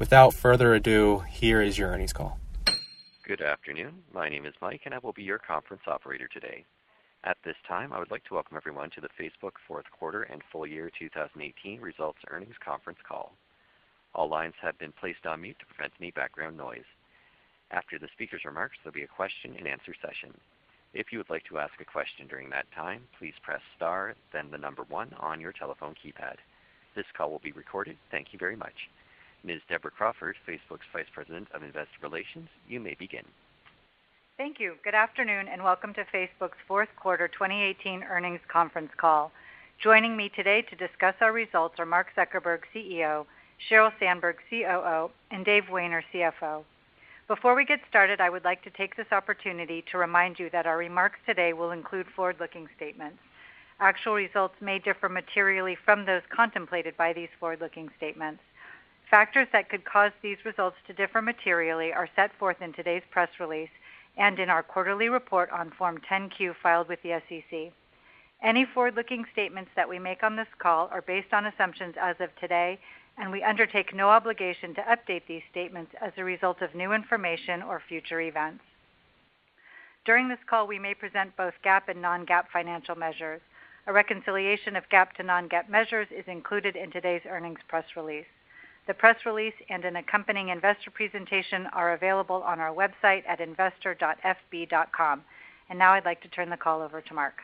without further ado, here is your earnings call. Good afternoon. My name is Mike, and I will be your conference operator today. At this time, I would like to welcome everyone to the Facebook fourth quarter and full year 2018 results earnings conference call. All lines have been placed on mute to prevent any background noise. After the speaker's remarks, there will be a question and answer session. If you would like to ask a question during that time, please press star, then the number one on your telephone keypad. This call will be recorded. Thank you very much. Ms. Deborah Crawford, Facebook's Vice President of Investor Relations, you may begin. Thank you. Good afternoon, and welcome to Facebook's fourth quarter 2018 earnings conference call. Joining me today to discuss our results are Mark Zuckerberg, CEO, Sheryl Sandberg, COO, and Dave Wehner, CFO. Before we get started, I would like to take this opportunity to remind you that our remarks today will include forward-looking statements. Actual results may differ materially from those contemplated by these forward-looking statements. Factors that could cause these results to differ materially are set forth in today's press release and in our quarterly report on Form 10-Q filed with the SEC. Any forward-looking statements that we make on this call are based on assumptions as of today, and we undertake no obligation to update these statements as a result of new information or future events. During this call, we may present both GAAP and non-GAAP financial measures. A reconciliation of GAAP to non-GAAP measures is included in today's earnings press release. The press release and an accompanying investor presentation are available on our website at investor.fb.com. And now I'd like to turn the call over to Mark.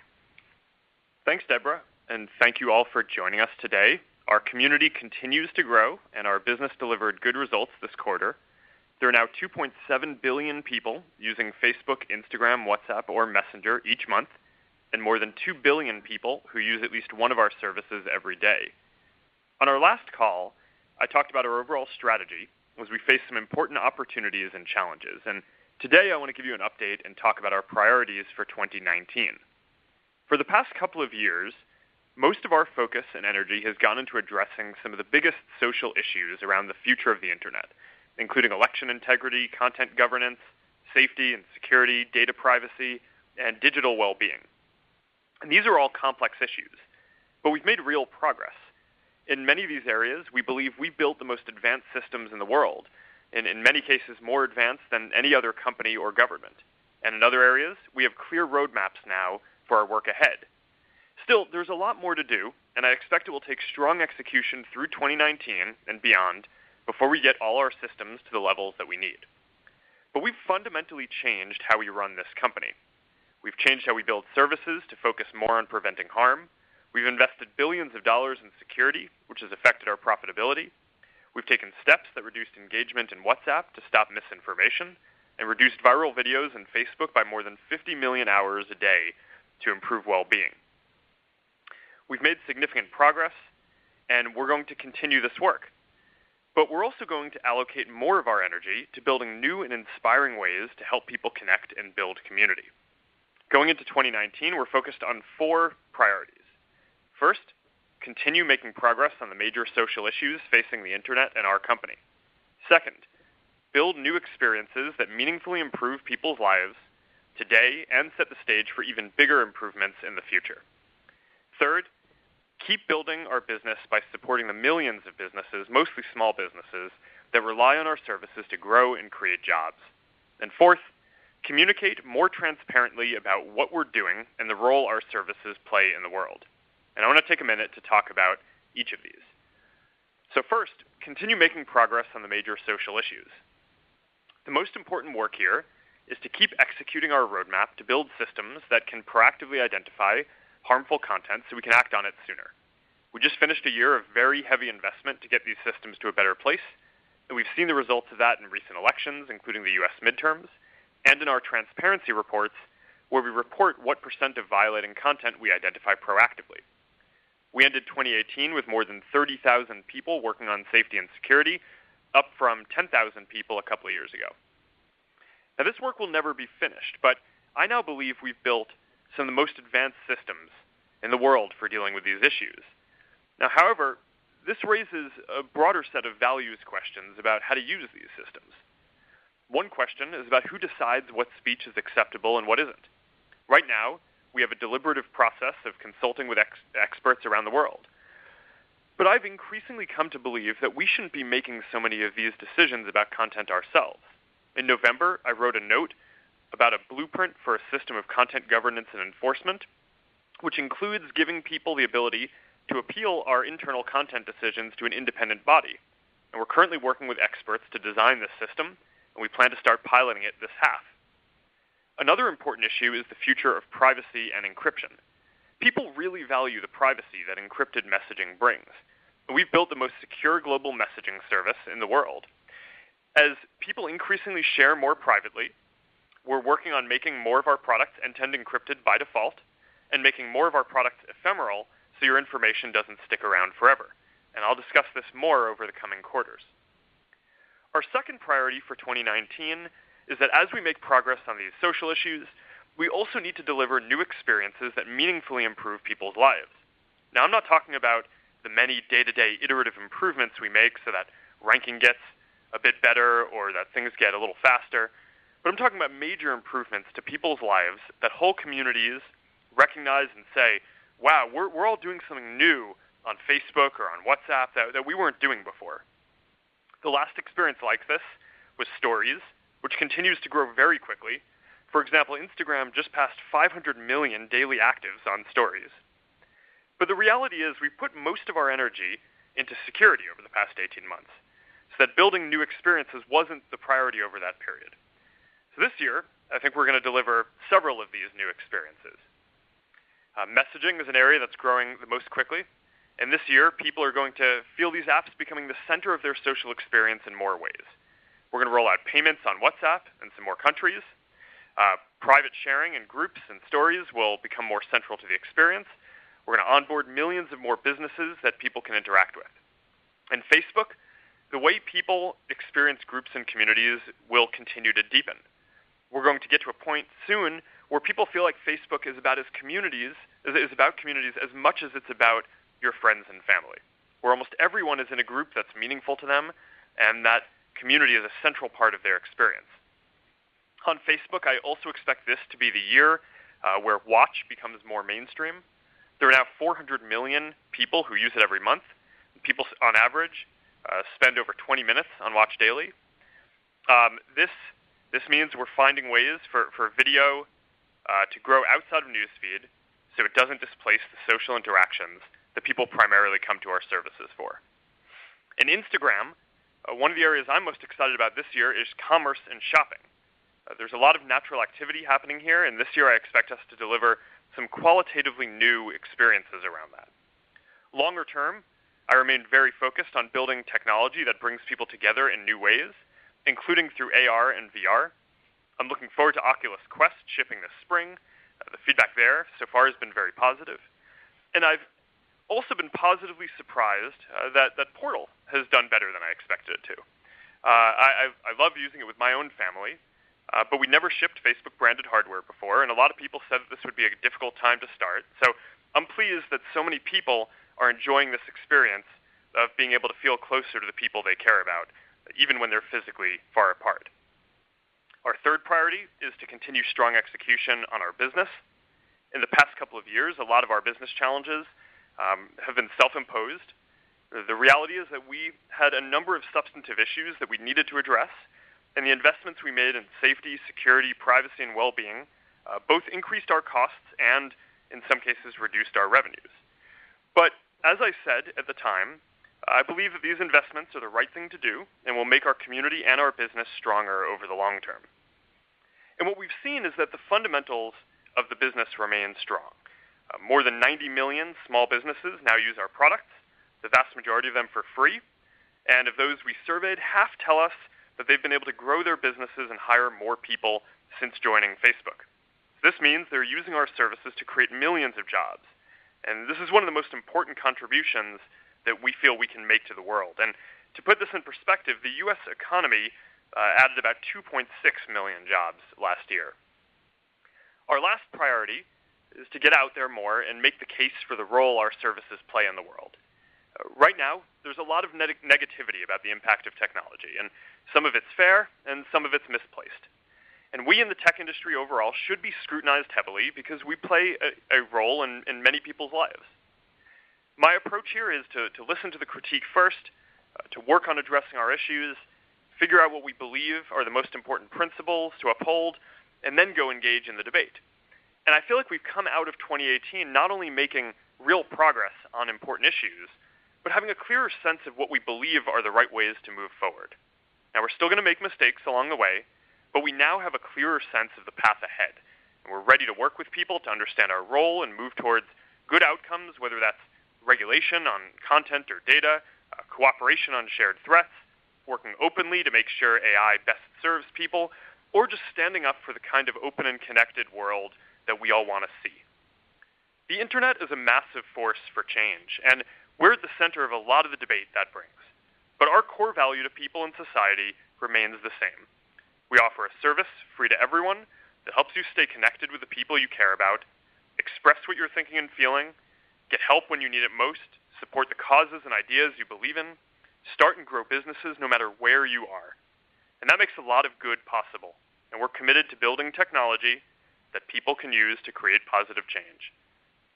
Thanks, Deborah, and thank you all for joining us today. Our community continues to grow, and our business delivered good results this quarter. There are now 2.7 billion people using Facebook, Instagram, WhatsApp, or Messenger each month, and more than 2 billion people who use at least one of our services every day. On our last call, I talked about our overall strategy as we face some important opportunities and challenges. And today I want to give you an update and talk about our priorities for 2019. For the past couple of years, most of our focus and energy has gone into addressing some of the biggest social issues around the future of the Internet, including election integrity, content governance, safety and security, data privacy, and digital well-being. And these are all complex issues, but we've made real progress. In many of these areas, we believe we built the most advanced systems in the world, and in many cases more advanced than any other company or government. And in other areas, we have clear roadmaps now for our work ahead. Still, there's a lot more to do, and I expect it will take strong execution through 2019 and beyond before we get all our systems to the levels that we need. But we've fundamentally changed how we run this company. We've changed how we build services to focus more on preventing harm. We've invested billions of dollars in security, which has affected our profitability. We've taken steps that reduced engagement in WhatsApp to stop misinformation and reduced viral videos in Facebook by more than 50 million hours a day to improve well-being. We've made significant progress and we're going to continue this work. But we're also going to allocate more of our energy to building new and inspiring ways to help people connect and build community. Going into 2019, we're focused on four priorities. First, continue making progress on the major social issues facing the internet and our company. Second, build new experiences that meaningfully improve people's lives today and set the stage for even bigger improvements in the future. Third, keep building our business by supporting the millions of businesses, mostly small businesses, that rely on our services to grow and create jobs. And fourth, communicate more transparently about what we're doing and the role our services play in the world. And I want to take a minute to talk about each of these. So first, continue making progress on the major social issues. The most important work here is to keep executing our roadmap to build systems that can proactively identify harmful content so we can act on it sooner. We just finished a year of very heavy investment to get these systems to a better place, and we've seen the results of that in recent elections, including the U.S. midterms, and in our transparency reports, where we report what percent of violating content we identify proactively. We ended 2018 with more than 30,000 people working on safety and security, up from 10,000 people a couple of years ago. Now, this work will never be finished, but I now believe we've built some of the most advanced systems in the world for dealing with these issues. Now, however, this raises a broader set of values questions about how to use these systems. One question is about who decides what speech is acceptable and what isn't. Right now, we have a deliberative process of consulting with ex- experts around the world. But I've increasingly come to believe that we shouldn't be making so many of these decisions about content ourselves. In November, I wrote a note about a blueprint for a system of content governance and enforcement, which includes giving people the ability to appeal our internal content decisions to an independent body. And we're currently working with experts to design this system, and we plan to start piloting it this half. Another important issue is the future of privacy and encryption. People really value the privacy that encrypted messaging brings. We've built the most secure global messaging service in the world. As people increasingly share more privately, we're working on making more of our products end-to-end encrypted by default and making more of our products ephemeral so your information doesn't stick around forever. And I'll discuss this more over the coming quarters. Our second priority for 2019 is that as we make progress on these social issues, we also need to deliver new experiences that meaningfully improve people's lives. Now, I'm not talking about the many day-to-day iterative improvements we make so that ranking gets a bit better or that things get a little faster, but I'm talking about major improvements to people's lives that whole communities recognize and say, wow, we're, we're all doing something new on Facebook or on WhatsApp that, that we weren't doing before. The last experience like this was Stories, which continues to grow very quickly. For example, Instagram just passed 500 million daily actives on Stories. But the reality is we've put most of our energy into security over the past 18 months, so that building new experiences wasn't the priority over that period. So this year, I think we're going to deliver several of these new experiences. Uh, messaging is an area that's growing the most quickly. And this year, people are going to feel these apps becoming the center of their social experience in more ways. We're going to roll out payments on WhatsApp in some more countries. Uh, private sharing in groups and stories will become more central to the experience. We're going to onboard millions of more businesses that people can interact with. And Facebook, the way people experience groups and communities will continue to deepen. We're going to get to a point soon where people feel like Facebook is about as communities is about communities as much as it's about your friends and family, where almost everyone is in a group that's meaningful to them, and that community is a central part of their experience. On Facebook, I also expect this to be the year uh, where Watch becomes more mainstream. There are now 400 million people who use it every month. People, on average, uh, spend over 20 minutes on Watch Daily. Um, this this means we're finding ways for, for video uh, to grow outside of Newsfeed so it doesn't displace the social interactions that people primarily come to our services for. In Instagram, uh, one of the areas I'm most excited about this year is commerce and shopping. Uh, there's a lot of natural activity happening here, and this year I expect us to deliver some qualitatively new experiences around that. Longer term, I remain very focused on building technology that brings people together in new ways, including through AR and VR. I'm looking forward to Oculus Quest shipping this spring. Uh, the feedback there so far has been very positive. And I've also been positively surprised uh, that, that Portal has done better than I expected it to. Uh, I, I love using it with my own family, uh, but we never shipped Facebook branded hardware before, and a lot of people said that this would be a difficult time to start. So I'm pleased that so many people are enjoying this experience of being able to feel closer to the people they care about, even when they're physically far apart. Our third priority is to continue strong execution on our business. In the past couple of years, a lot of our business challenges um, have been self-imposed. The reality is that we had a number of substantive issues that we needed to address, and the investments we made in safety, security, privacy, and well-being uh, both increased our costs and, in some cases, reduced our revenues. But as I said at the time, I believe that these investments are the right thing to do and will make our community and our business stronger over the long term. And what we've seen is that the fundamentals of the business remain strong. Uh, more than 90 million small businesses now use our products, the vast majority of them for free. And of those we surveyed, half tell us that they've been able to grow their businesses and hire more people since joining Facebook. This means they're using our services to create millions of jobs. And this is one of the most important contributions that we feel we can make to the world. And to put this in perspective, the U.S. economy uh, added about 2.6 million jobs last year. Our last priority is to get out there more and make the case for the role our services play in the world. Uh, right now, there's a lot of neg- negativity about the impact of technology, and some of it's fair and some of it's misplaced. And we in the tech industry overall should be scrutinized heavily because we play a, a role in, in many people's lives. My approach here is to, to listen to the critique first, uh, to work on addressing our issues, figure out what we believe are the most important principles to uphold, and then go engage in the debate. And I feel like we've come out of 2018 not only making real progress on important issues, but having a clearer sense of what we believe are the right ways to move forward. Now, we're still going to make mistakes along the way, but we now have a clearer sense of the path ahead. And we're ready to work with people to understand our role and move towards good outcomes, whether that's regulation on content or data, uh, cooperation on shared threats, working openly to make sure AI best serves people, or just standing up for the kind of open and connected world that we all want to see. The internet is a massive force for change, and we're at the center of a lot of the debate that brings. But our core value to people and society remains the same. We offer a service free to everyone that helps you stay connected with the people you care about, express what you're thinking and feeling, get help when you need it most, support the causes and ideas you believe in, start and grow businesses no matter where you are. And that makes a lot of good possible. And we're committed to building technology that people can use to create positive change.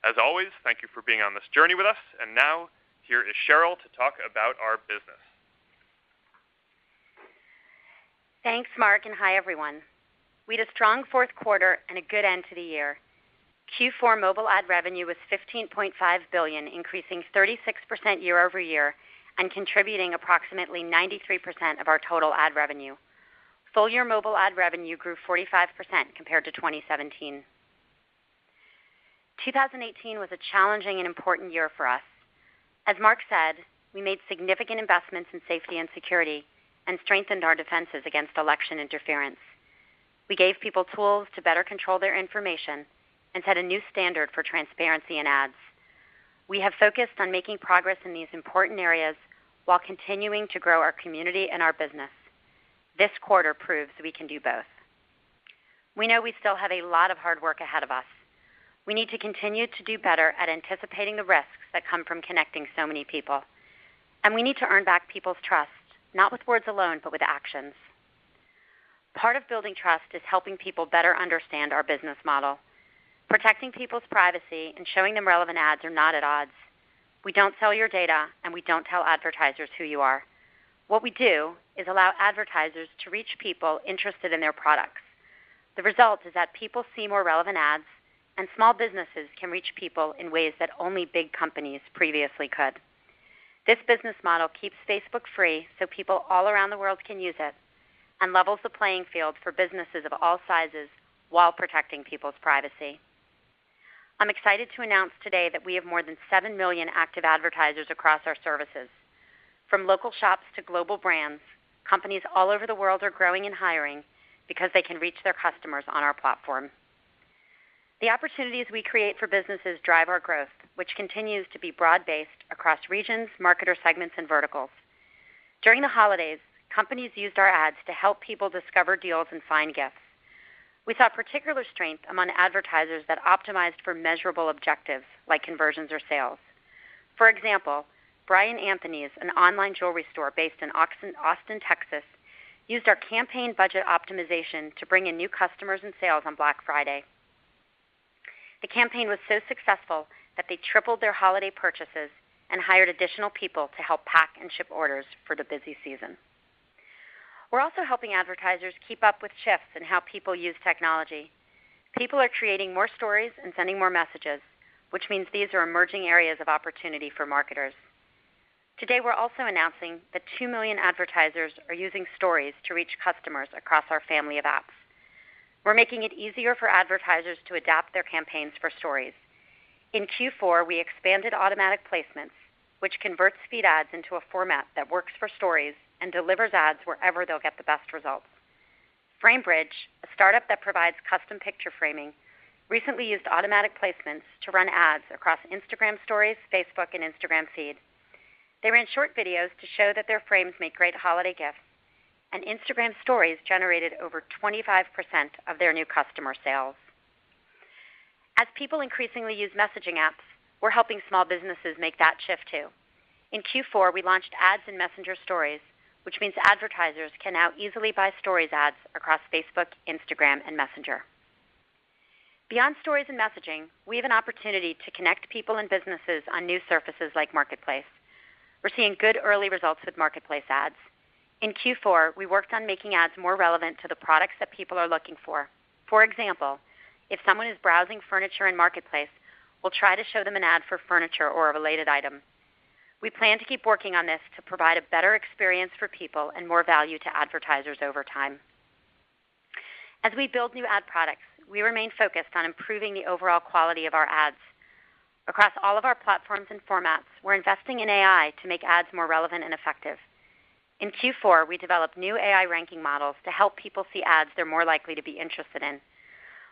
As always, thank you for being on this journey with us. And now, here is Sheryl to talk about our business. Thanks, Mark, and hi, everyone. We had a strong fourth quarter and a good end to the year. Q4 mobile ad revenue was 15.5 billion, increasing 36% year-over-year and contributing approximately 93% of our total ad revenue. Full-year mobile ad revenue grew 45% compared to 2017. 2018 was a challenging and important year for us. As Mark said, we made significant investments in safety and security and strengthened our defenses against election interference. We gave people tools to better control their information and set a new standard for transparency in ads. We have focused on making progress in these important areas while continuing to grow our community and our business. This quarter proves we can do both. We know we still have a lot of hard work ahead of us. We need to continue to do better at anticipating the risks that come from connecting so many people. And we need to earn back people's trust, not with words alone, but with actions. Part of building trust is helping people better understand our business model Protecting people's privacy and showing them relevant ads are not at odds. We don't sell your data, and we don't tell advertisers who you are. What we do is allow advertisers to reach people interested in their products. The result is that people see more relevant ads, and small businesses can reach people in ways that only big companies previously could. This business model keeps Facebook free so people all around the world can use it and levels the playing field for businesses of all sizes while protecting people's privacy. I'm excited to announce today that we have more than 7 million active advertisers across our services. From local shops to global brands, companies all over the world are growing and hiring because they can reach their customers on our platform. The opportunities we create for businesses drive our growth, which continues to be broad-based across regions, marketer segments, and verticals. During the holidays, companies used our ads to help people discover deals and find gifts. We saw particular strength among advertisers that optimized for measurable objectives like conversions or sales. For example, Bryan Anthony's, an online jewelry store based in Austin, Texas, used our campaign budget optimization to bring in new customers and sales on Black Friday. The campaign was so successful that they tripled their holiday purchases and hired additional people to help pack and ship orders for the busy season. We're also helping advertisers keep up with shifts in how people use technology. People are creating more stories and sending more messages, which means these are emerging areas of opportunity for marketers. Today, we're also announcing that 2 million advertisers are using Stories to reach customers across our family of apps. We're making it easier for advertisers to adapt their campaigns for Stories. In Q4, we expanded automatic placements, which converts feed ads into a format that works for Stories and delivers ads wherever they'll get the best results. Framebridge, a startup that provides custom picture framing, recently used automatic placements to run ads across Instagram Stories, Facebook, and Instagram Feed. They ran short videos to show that their frames make great holiday gifts, and Instagram Stories generated over 25% of their new customer sales. As people increasingly use messaging apps, we're helping small businesses make that shift too. In Q4, we launched ads in Messenger Stories, which means advertisers can now easily buy Stories ads across Facebook, Instagram, and Messenger. Beyond Stories and messaging, we have an opportunity to connect people and businesses on new surfaces like Marketplace. We're seeing good early results with Marketplace ads. In Q4, we worked on making ads more relevant to the products that people are looking for. For example, if someone is browsing furniture in Marketplace, we'll try to show them an ad for furniture or a related item. We plan to keep working on this to provide a better experience for people and more value to advertisers over time. As we build new ad products, we remain focused on improving the overall quality of our ads. Across all of our platforms and formats, we're investing in AI to make ads more relevant and effective. In Q4, we developed new AI ranking models to help people see ads they're more likely to be interested in.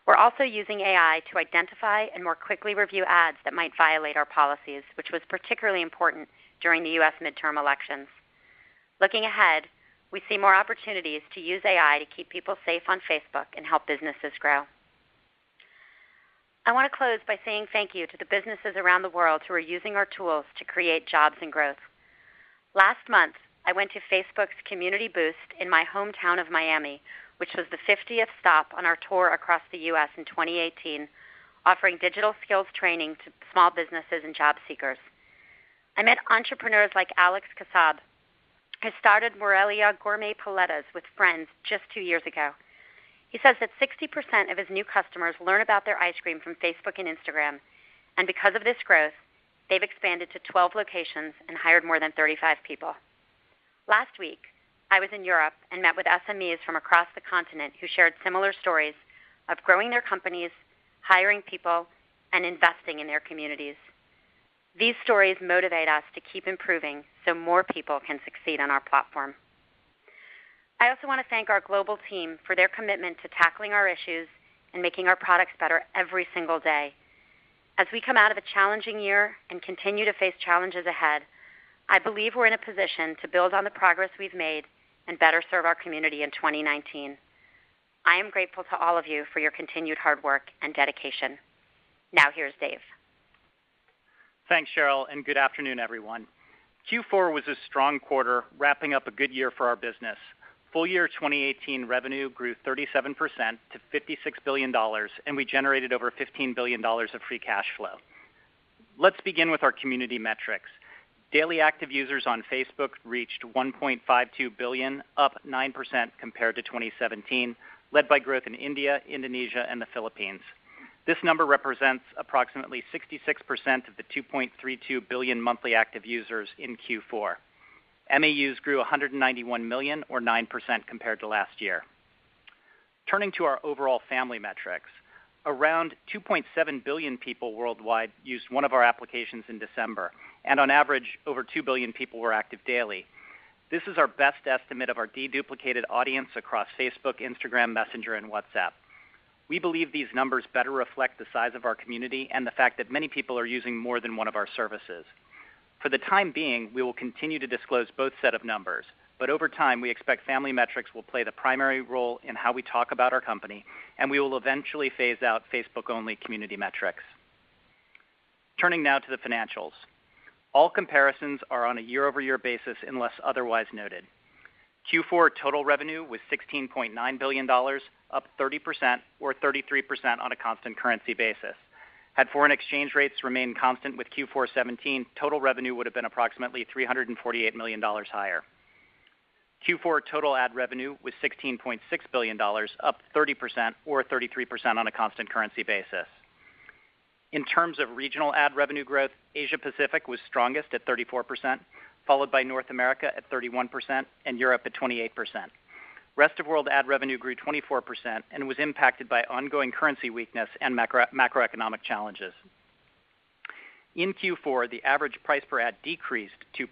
We're also using AI to identify and more quickly review ads that might violate our policies, which was particularly important during the U.S. midterm elections. Looking ahead, we see more opportunities to use AI to keep people safe on Facebook and help businesses grow. I want to close by saying thank you to the businesses around the world who are using our tools to create jobs and growth. Last month, I went to Facebook's Community Boost in my hometown of Miami, which was the 50th stop on our tour across the U.S. in 2018, offering digital skills training to small businesses and job seekers. I met entrepreneurs like Alex Kassab, who started Morelia Gourmet Paletas with friends just two years ago. He says that 60% of his new customers learn about their ice cream from Facebook and Instagram, and because of this growth, they've expanded to 12 locations and hired more than 35 people. Last week, I was in Europe and met with SMEs from across the continent who shared similar stories of growing their companies, hiring people, and investing in their communities. These stories motivate us to keep improving so more people can succeed on our platform. I also want to thank our global team for their commitment to tackling our issues and making our products better every single day. As we come out of a challenging year and continue to face challenges ahead, I believe we're in a position to build on the progress we've made and better serve our community in 2019. I am grateful to all of you for your continued hard work and dedication. Now here's Dave. Thanks, Sheryl, and good afternoon, everyone. Q4 was a strong quarter, wrapping up a good year for our business. Full year 2018 revenue grew 37% to $56 billion, and we generated over $15 billion of free cash flow. Let's begin with our community metrics. Daily active users on Facebook reached 1.52 billion, up 9% compared to 2017, led by growth in India, Indonesia, and the Philippines. This number represents approximately 66% of the 2.32 billion monthly active users in Q4. MAUs grew 191 million, or 9% compared to last year. Turning to our overall family metrics, around 2.7 billion people worldwide used one of our applications in December, and on average, over 2 billion people were active daily. This is our best estimate of our deduplicated audience across Facebook, Instagram, Messenger, and WhatsApp. We believe these numbers better reflect the size of our community and the fact that many people are using more than one of our services. For the time being, we will continue to disclose both set of numbers, but over time, we expect family metrics will play the primary role in how we talk about our company, and we will eventually phase out Facebook-only community metrics. Turning now to the financials. All comparisons are on a year-over-year basis unless otherwise noted. Q4 total revenue was $16.9 billion, up 30% or 33% on a constant currency basis. Had foreign exchange rates remained constant with Q4 2017, total revenue would have been approximately $348 million higher. Q4 total ad revenue was $16.6 billion, up 30% or 33% on a constant currency basis. In terms of regional ad revenue growth, Asia Pacific was strongest at 34%, followed by North America at 31% and Europe at 28%. Rest of world ad revenue grew 24% and was impacted by ongoing currency weakness and macroeconomic challenges. In Q4, the average price per ad decreased 2%,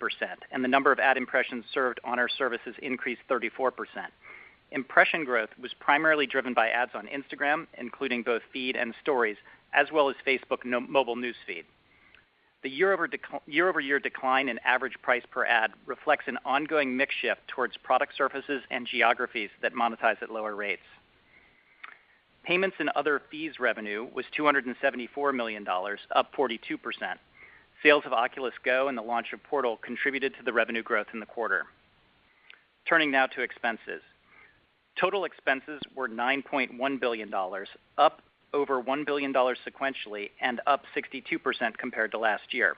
and the number of ad impressions served on our services increased 34%. Impression growth was primarily driven by ads on Instagram, including both Feed and Stories, as well as Facebook mobile News Feed. The year-over-year decline in average price per ad reflects an ongoing mix shift towards product surfaces and geographies that monetize at lower rates. Payments and other fees revenue was $274 million, up 42%. Sales of Oculus Go and the launch of Portal contributed to the revenue growth in the quarter. Turning now to expenses. Total expenses were $9.1 billion, up over $1 billion sequentially and up 62% compared to last year.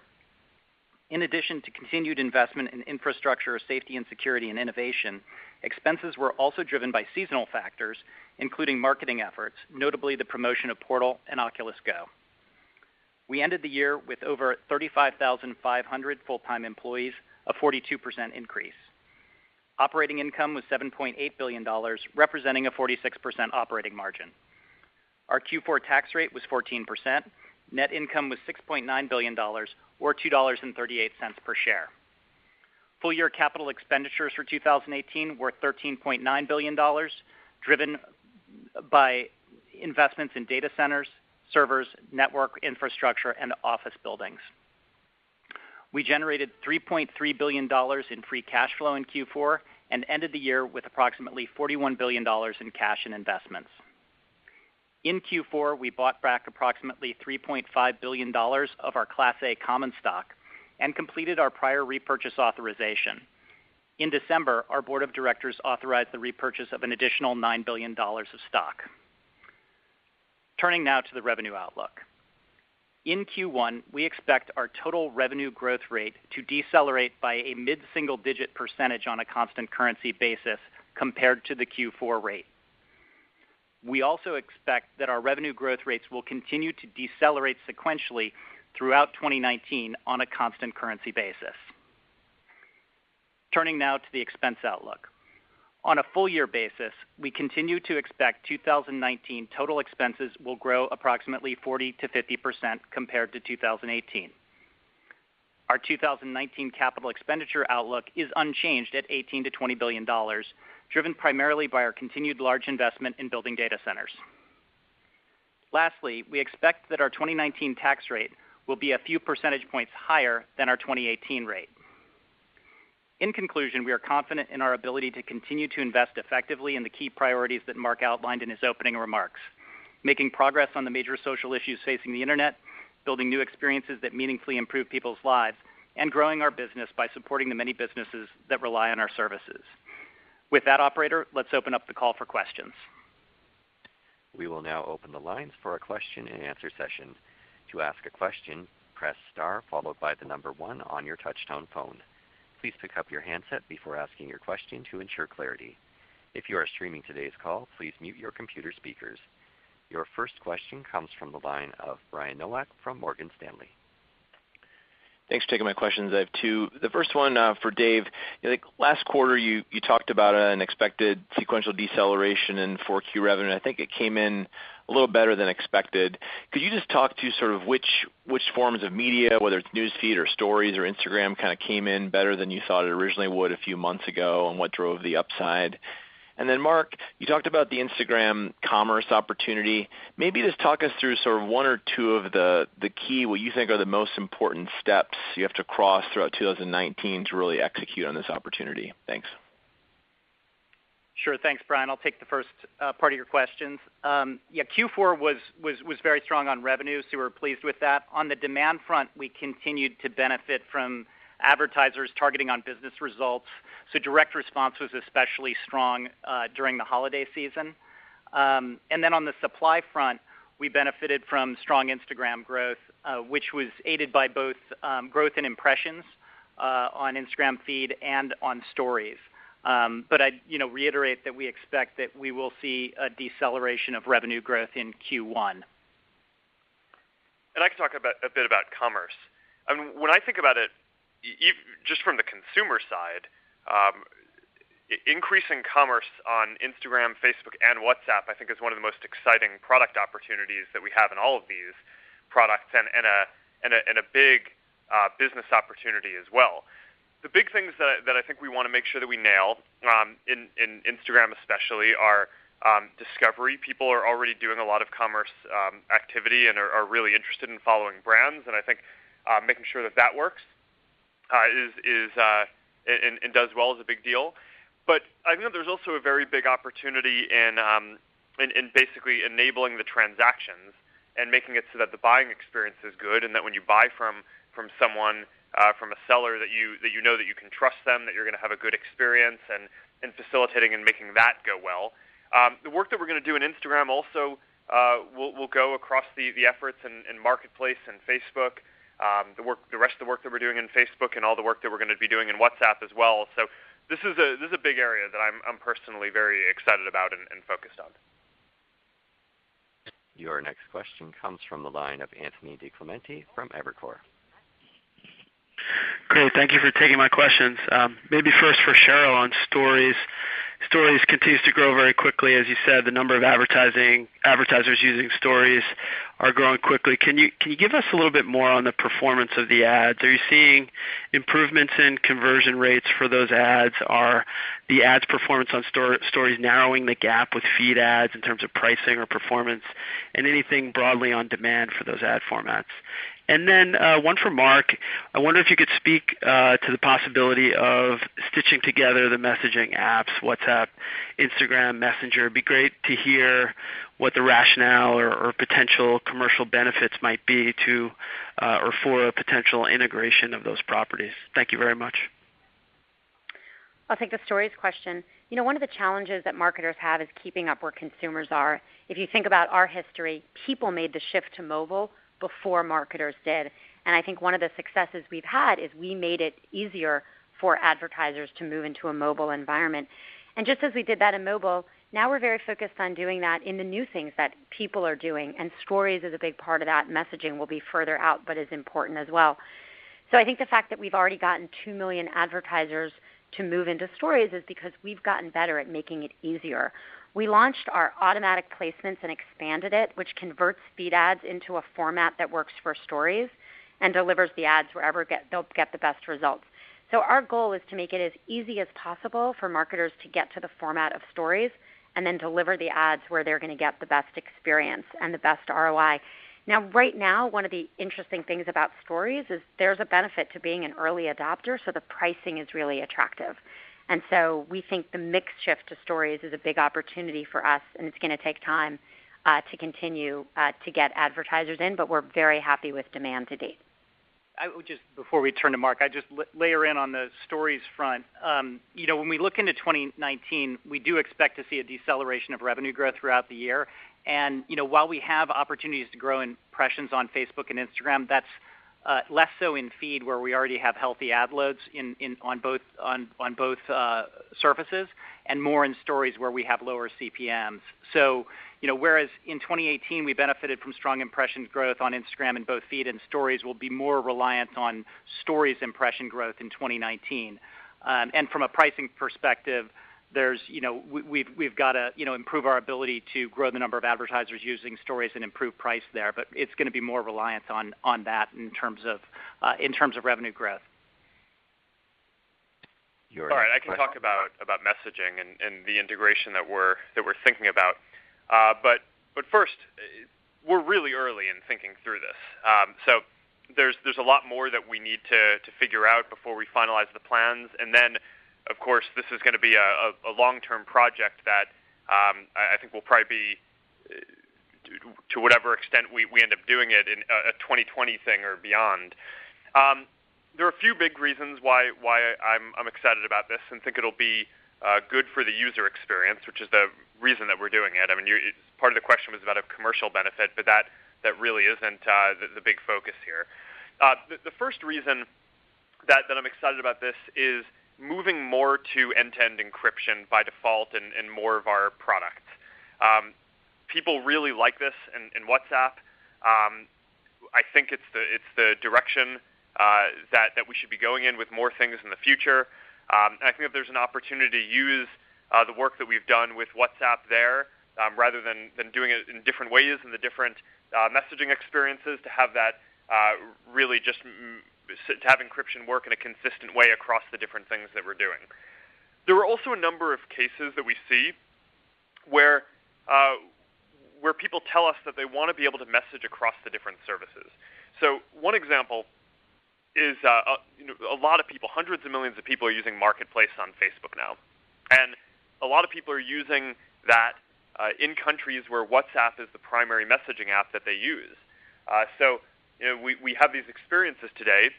In addition to continued investment in infrastructure, safety and security, and innovation, expenses were also driven by seasonal factors, including marketing efforts, notably the promotion of Portal and Oculus Go. We ended the year with over 35,500 full-time employees, a 42% increase. Operating income was $7.8 billion, representing a 46% operating margin. Our Q4 tax rate was 14%. Net income was $6.9 billion, or $2.38 per share. Full year capital expenditures for 2018 were $13.9 billion, driven by investments in data centers, servers, network infrastructure, and office buildings. We generated $3.3 billion in free cash flow in Q4 and ended the year with approximately $41 billion in cash and investments. In Q4, we bought back approximately $3.5 billion of our Class A common stock and completed our prior repurchase authorization. In December, our board of directors authorized the repurchase of an additional $9 billion of stock. Turning now to the revenue outlook. In Q1, we expect our total revenue growth rate to decelerate by a mid-single-digit percentage on a constant currency basis compared to the Q4 rate. We also expect that our revenue growth rates will continue to decelerate sequentially throughout 2019 on a constant currency basis. Turning now to the expense outlook. On a full year basis, we continue to expect 2019 total expenses will grow approximately 40%-50% compared to 2018. Our 2019 capital expenditure outlook is unchanged at $18 billion-$20 billion, driven primarily by our continued large investment in building data centers. Lastly, we expect that our 2019 tax rate will be a few percentage points higher than our 2018 rate. In conclusion, we are confident in our ability to continue to invest effectively in the key priorities that Mark outlined in his opening remarks, making progress on the major social issues facing the internet, building new experiences that meaningfully improve people's lives, and growing our business by supporting the many businesses that rely on our services. With that, operator, let's open up the call for questions. We will now open the lines for a question and answer session. To ask a question, press star followed by the number one on your touch-tone phone. Please pick up your handset before asking your question to ensure clarity. If you are streaming today's call, please mute your computer speakers. Your first question comes from the line of Brian Nowak from Morgan Stanley. Thanks for taking my questions. I have two. The first one uh, for Dave. Last quarter you talked about uh, an expected sequential deceleration in 4Q revenue. I think it came in a little better than expected. Could you just talk to sort of which forms of media, whether it's News Feed or Stories or Instagram, kind of came in better than you thought it originally would a few months ago, and what drove the upside? Mark, you talked about the Instagram commerce opportunity. Maybe just talk us through sort of one or two of the key, what you think are the most important steps you have to cross throughout 2019 to really execute on this opportunity. Thanks. Sure. Thanks, Brian. I'll take the first uh, part of your questions. Um, yeah, Q4 was was was very strong on revenue, so we're pleased with that. On the demand front, we continued to benefit from advertisers targeting on business results, so direct response was especially strong during the holiday season. Um, and then on the supply front, we benefited from strong Instagram growth, which was aided by both growth in impressions on Instagram feed and on Stories. Um, but I'd reiterate that we expect that we will see a deceleration of revenue growth in Q1. And I can talk about, a bit about commerce. I mean, When I think about it, just from the consumer side, um, increasing commerce on Instagram, Facebook, and WhatsApp, I think is one of the most exciting product opportunities that we have in all of these products and a big uh, business opportunity as well. The big things that I think we want to make sure that we nail, um, in Instagram especially, are um, discovery. People are already doing a lot of commerce activity and are really interested in following brands, and I think uh, making sure that that works Uh, uh, and does well is a big deal. But I think that there's also a very big opportunity um, in in basically enabling the transactions and making it so that the buying experience is good, and that when you buy from from someone, uh, from a seller, that you that you know that you can trust them, that you're going to have a good experience, and and facilitating and making that go well. Um, the work that we're going to do in Instagram also will will go across the the efforts in Marketplace and Facebook, Um, the rest of the work that we're doing in Facebook, and all the work that we're going to be doing in WhatsApp as well. So this is a big area that I'm personally very excited about and focused on. Your next question comes from the line of Anthony DiClemente from Evercore. Great. Thank you for taking my questions. Um, maybe first for Sheryl on Stories. Stories continues to grow very quickly. As you said, the number of advertising advertisers using Stories are growing quickly. Can you give us a little bit more on the performance of the ads? Are you seeing improvements in conversion rates for those ads? Are the ads performance on Stories narrowing the gap with feed ads in terms of pricing or performance? And anything broadly on demand for those ad formats? Uh, one for Mark. I wonder if you could speak uh, to the possibility of stitching together the messaging apps, WhatsApp, Instagram, Messenger. It'd be great to hear what the rationale or potential commercial benefits might be to uh, or for a potential integration of those properties. Thank you very much. I'll take the Stories question. You know, one of the challenges that marketers have is keeping up where consumers are. If you think about our history, people made the shift to mobile before marketers did. And I think one of the successes we've had is we made it easier for advertisers to move into a mobile environment. And just as we did that in mobile, now we're very focused on doing that in the new things that people are doing, and Stories is a big part of that. Messaging will be further out, but is important as well. So I think the fact that we've already gotten 2 million advertisers to move into Stories is because we've gotten better at making it easier. We launched our automatic placements and expanded it, which converts feed ads into a format that works for Stories and delivers the ads wherever they'll get the best results. So our goal is to make it as easy as possible for marketers to get to the format of Stories and then deliver the ads where they're going to get the best experience and the best ROI. Now, right now, one of the interesting things about Stories is there's a benefit to being an early adopter, so the pricing is really attractive. And so we think the mix shift to Stories is a big opportunity for us, and it's going to take time to continue to get advertisers in, but we're very happy with demand to date. I would Just before we turn to Mark, I'd just layer in on the Stories front. Um, you know, when we look into 2019, we do expect to see a deceleration of revenue growth throughout the year. And you know, while we have opportunities to grow impressions on Facebook and Instagram, that's Uh, less so in feed, where we already have healthy ad loads on both uh, surfaces, and more in Stories, where we have lower CPMs. So, you know, whereas in 2018, we benefited from strong impressions growth on Instagram in both feed and Stories, we'll be more reliant on Stories impression growth in 2019. Um, and From a pricing perspective, we've we've got to you know, improve our ability to grow the number of advertisers using Stories and improve price there. But it's going to be more reliant on that in terms of uh in terms of revenue growth. Your All right, I can talk about, about messaging and, and the integration that we're that we're thinking about. Uh, but but first, uh, we're really early in thinking through this. Um, so there's there's a lot more that we need to to figure out before we finalize the plans, and then of course this is going to be a, a, long-term project that um, I, I think will probably be. Uh, to whatever extent we, we end up doing it in a, a 2020 thing or beyond. Um, there are a few big reasons why why I'm I'm excited about this and think it'll be uh, good for the user experience, which is the reason that we're doing it. I mean, you, part of the question was about a commercial benefit, but that that really isn't uh, the, the big focus here. Uh, the, the first reason that that I'm excited about this is moving more to end-to-end encryption by default in, in more of our products. Um, people really like this in, in WhatsApp. Um, I think it's the it's the direction uh, that that we should be going in with more things in the future. Um, I think that there's an opportunity to use uh, the work that we've done with WhatsApp there, um, rather than than doing it in different ways in the different uh, messaging experiences, to have that uh, really just mm, to have encryption work in a consistent way across the different things that we're doing. There are also a number of cases that we see where uh, where people tell us that they want to be able to message across the different services. So one example is uh, uh, you know, a lot of people, hundreds of millions of people are using Marketplace on Facebook now, and a lot of people are using that uh, in countries where WhatsApp is the primary messaging app that they use. Uh, so you know, we, we have these experiences today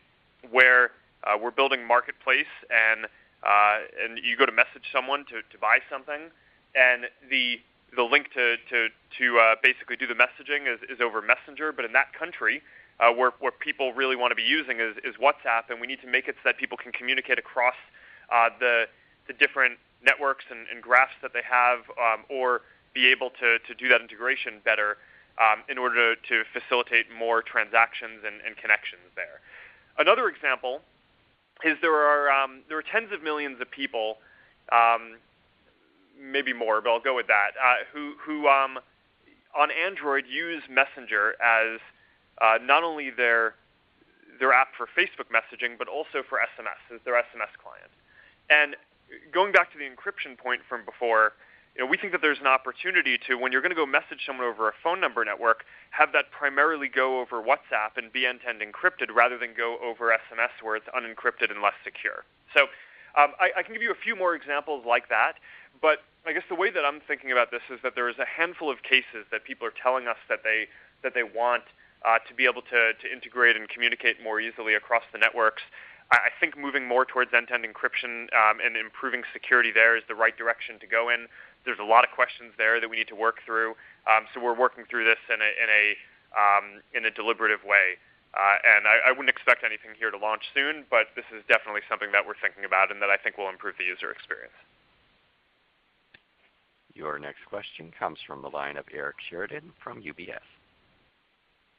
where uh, we're building Marketplace and uh, and you go to message someone to, to buy something, and the the link to to to uh, basically do the messaging is, is over Messenger, but in that country, uh, where where people really want to be using is, is WhatsApp, and we need to make it so that people can communicate across uh, the the different networks and, and graphs that they have, um, or be able to to do that integration better in order to, to facilitate more transactions and, and connections there. Another example is there are um, there are tens of millions of people. Um, maybe more, but I'll go with that. Uh, who who um, on Android use Messenger as uh, not only their their app for Facebook messaging, but also for SMS as their SMS client. And going back to the encryption point from before, you know, we think that there's an opportunity to, when you're going to go message someone over a phone number network, have that primarily go over WhatsApp and be end-to-end encrypted rather than go over SMS where it's unencrypted and less secure. So um, I, I can give you a few more examples like that, but I guess the way that I'm thinking about this is that there is a handful of cases that people are telling us that they that they want uh, to be able to, to integrate and communicate more easily across the networks. I, think moving more towards end-to-end encryption um, and improving security there is the right direction to go in. There's a lot of questions there that we need to work through, um, so we're working through this in a in a um, in a deliberative way. Uh, and I, I wouldn't expect anything here to launch soon, but this is definitely something that we're thinking about and that I think will improve the user experience. Your next question comes from the line of Eric Sheridan from UBS.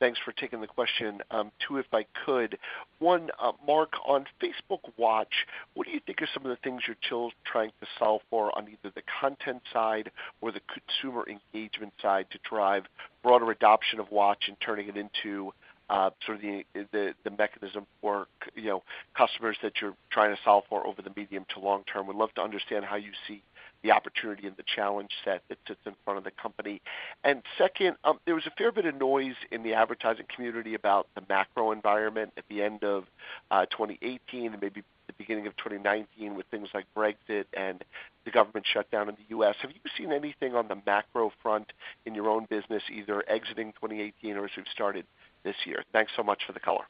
Thanks for taking the question. Um, two, if I could. One, uh, Mark, on Facebook Watch, what do you think are some of the things you're still trying to solve for on either the content side or the consumer engagement side to drive broader adoption of Watch and turning it into uh, sort of the, mechanism for you know customers that you're trying to solve for over the medium to long term? Would love to understand how you see the opportunity and the challenge set that sits in front of the company. And second, um, there was a fair bit of noise in the advertising community about the macro environment at the end of uh, 2018 and maybe the beginning of 2019 with things like Brexit and the government shutdown in the U.S. Have you seen anything on the macro front in your own business, either exiting 2018 or as we've started this year? Thanks so much for the color.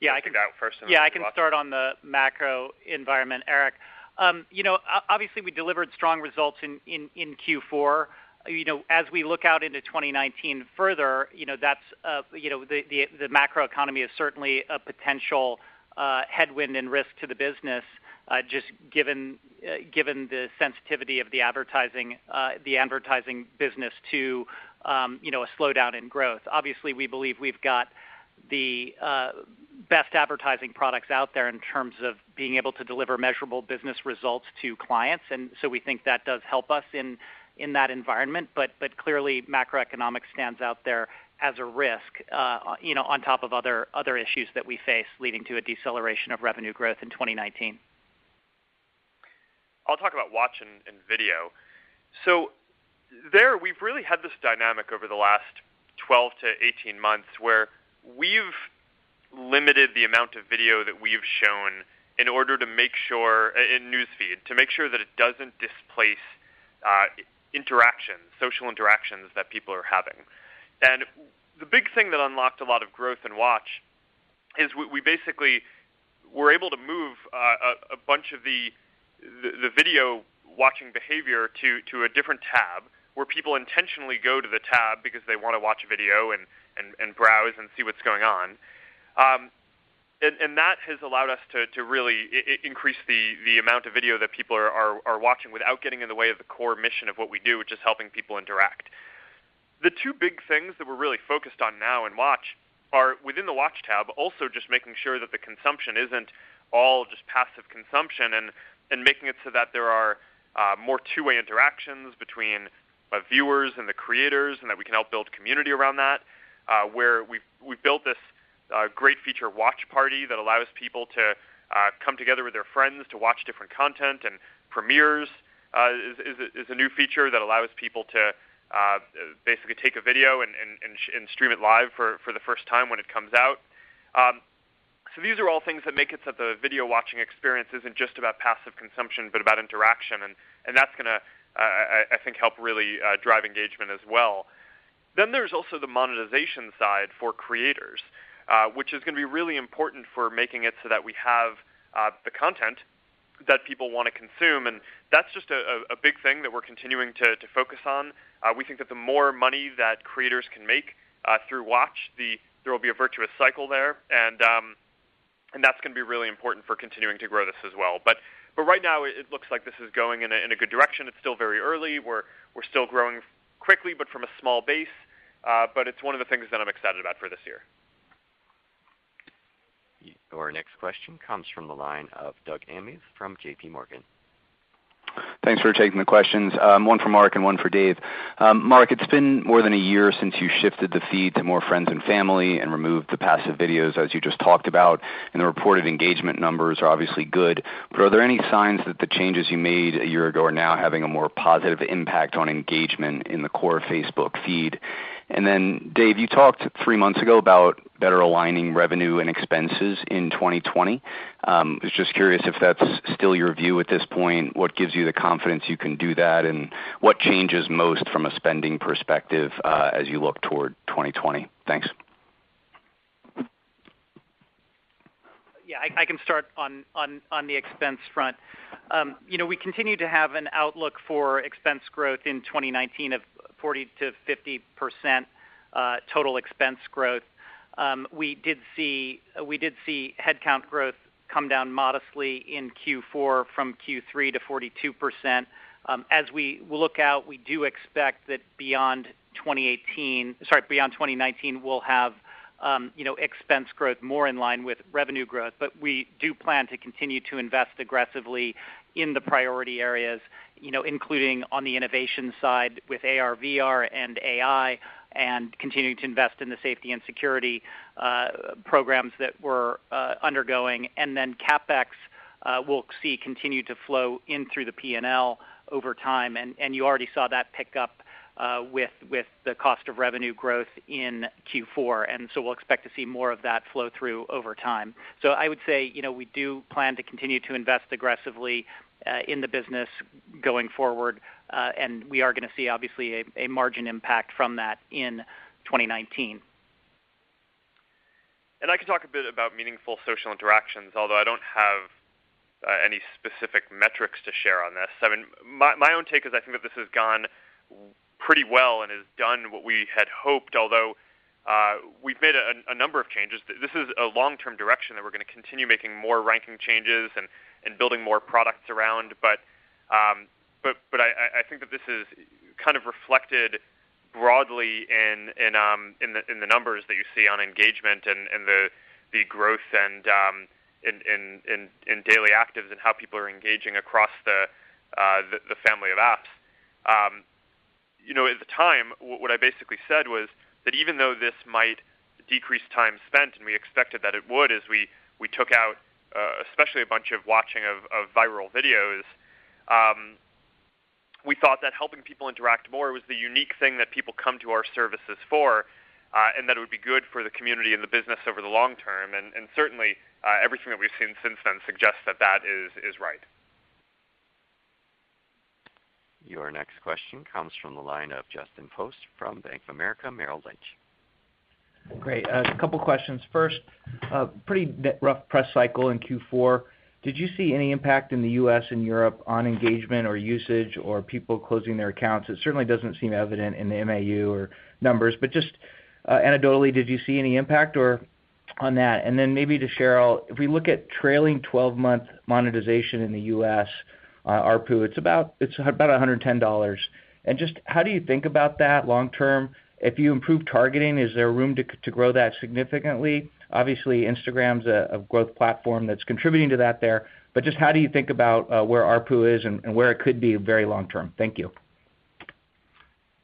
Yeah, I can that first. Yeah, I can start on the macro environment, Eric. Um, you know, obviously we delivered strong results in, in, in Q4. You know, as we look out into 2019 further, you know, that's, uh, you know, the, the, the macro economy is certainly a potential uh, headwind and risk to the business, uh, just given, given the sensitivity of the advertising, the advertising business to, um, you know, a slowdown in growth. Obviously, we believe we've got the best advertising products out there in terms of being able to deliver measurable business results to clients. And so we think that does help us in, in that environment. But, but clearly, macroeconomic stands out there as a risk, uh, you know, on top of other, other issues that we face leading to a deceleration of revenue growth in 2019. I'll talk about watch and, and video. So there, we've really had this dynamic over the last 12 to 18 months where we've limited the amount of video that we've shown in order to make sure in newsfeed to make sure that it doesn't displace uh, interactions, social interactions that people are having. And the big thing that unlocked a lot of growth in Watch is we, we basically were able to move uh, a, a, bunch of the, the, the video watching behavior to to a different tab where people intentionally go to the tab because they want to watch a video and, and, and browse and see what's going on. Um, and, that has allowed us to, really increase the, amount of video that people are, watching without getting in the way of the core mission of what we do, which is helping people interact. The two big things that we're really focused on now in Watch are within the Watch tab, also just making sure that the consumption isn't all just passive consumption and, and making it so that there are uh, more two-way interactions between uh, viewers and the creators and that we can help build community around that, uh, where we've built this uh, great feature watch party that allows people to uh, come together with their friends to watch different content and premieres uh, is, is, a, is a new feature that allows people to uh, basically take a video and, and, and, sh- and, stream it live for, for the first time when it comes out. Um, so these are all things that make it so that the video watching experience isn't just about passive consumption, but about interaction, and, and that's going to, uh, I, I, think, help really uh, drive engagement as well. Then there's also the monetization side for creators. Uh, which is going to be really important for making it so that we have uh, the content that people want to consume. And that's just a, a big thing that we're continuing to, to focus on. Uh, we think that the more money that creators can make uh, through Watch, the there will be a virtuous cycle there, and um, and that's going to be really important for continuing to grow this as well. But but right now it, looks like this is going in a, in a good direction. It's still very early. We're we're still growing quickly, but from a small base. Uh, but it's one of the things that I'm excited about for this year. Your next question comes from the line of Doug Anmuth from J.P. Morgan. Thanks for taking the questions. Um, one for Mark and one for Dave. Um, Mark, it's been more than a year since you shifted the feed to more friends and family and removed the passive videos, as you just talked about, and the reported engagement numbers are obviously good. But are there any signs that the changes you made a year ago are now having a more positive impact on engagement in the core Facebook feed? And then, Dave, you talked three months ago about better aligning revenue and expenses in 2020. Um, I was just curious if that's still your view at this point. What gives you the confidence you can do that, and what changes most from a spending perspective uh, as you look toward 2020? Thanks. Yeah, I can start on on the expense front. Um, you know, we continue to have an outlook for expense growth in 2019 of 40%-50% uh, total expense growth. Um, we did see we did see headcount growth come down modestly in Q4 from Q3 to 42%. Um, as we look out, we do expect that beyond 2018, sorry, beyond 2019, we'll have um, you know, expense growth more in line with revenue growth. But we do plan to continue to invest aggressively in the priority areas, you know, including on the innovation side with AR, VR, and AI, and continuing to invest in the safety and security uh, programs that we're uh, undergoing. And then CapEx uh, will see continue to flow in through the P&L over time, and, you already saw that pick up with the cost of revenue growth in Q4, and so we'll expect to see more of that flow through over time. So I would say, you know, we do plan to continue to invest aggressively in the business going forward, uh, and we are gonna see obviously a margin impact from that in 2019. And I can talk a bit about meaningful social interactions, although I don't have any specific metrics to share on this. I mean, my own take is I think that this has gone pretty well and has done what we had hoped, although uh, we've made a, a, number of changes. This is a long-term direction that we're going to continue making more ranking changes and, and building more products around. But um, but but I, I think that this is kind of reflected broadly in in um, in the in the numbers that you see on engagement and, and the the growth and um, in, in in in daily actives and how people are engaging across the uh, the, the family of apps. Um, you know, at the time, what I basically said was that even though this might decrease time spent, and we expected that it would, as we we took out uh, especially a bunch of watching of, of viral videos, um, we thought that helping people interact more was the unique thing that people come to our services for, uh, and that it would be good for the community and the business over the long term. And, and certainly, uh, everything that we've seen since then suggests that that is is right. Your next question comes from the line of Justin Post from Bank of America Merrill Lynch. Great. Uh, a couple questions. First, uh, pretty rough press cycle in Q4. Did you see any impact in the U.S. and Europe on engagement or usage or people closing their accounts? It certainly doesn't seem evident in the MAU or numbers, but just uh, anecdotally, did you see any impact or on that? And then maybe to Sheryl, if we look at trailing 12-month monetization in the U.S., ARPU, it's about $110. And just how do you think about that long term? If you improve targeting, is there room to grow that significantly? Obviously, Instagram's a growth platform that's contributing to that there, but just how do you think about uh, where ARPU is and where it could be very long term? Thank you.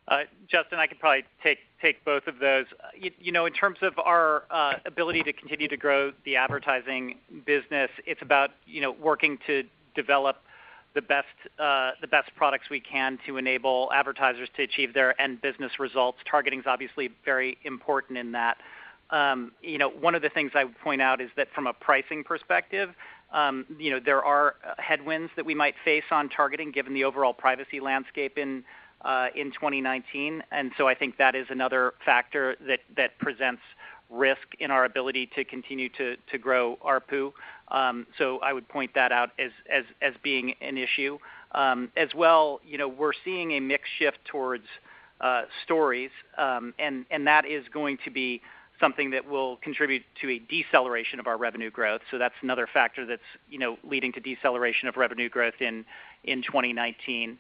Uh, Justin, I could probably take take both of those. You know, in terms of our uh, ability to continue to grow the advertising business, it's about, you know, working to develop the best uh the best products we can to enable advertisers to achieve their end business results. Targeting is obviously very important in that. Um, you know, one of the things I would point out is that from a pricing perspective, um, you know, there are uh, headwinds that we might face on targeting given the overall privacy landscape in uh, in 2019. And so I think that is another factor that that presents risk in our ability to continue to to grow ARPU. Um, so I would point that out as being an issue. As well, you know, we're seeing a mix shift towards uh, stories, and and that is going to be something that will contribute to a deceleration of our revenue growth. So That's another factor that's, you know, leading to deceleration of revenue growth in in 2019.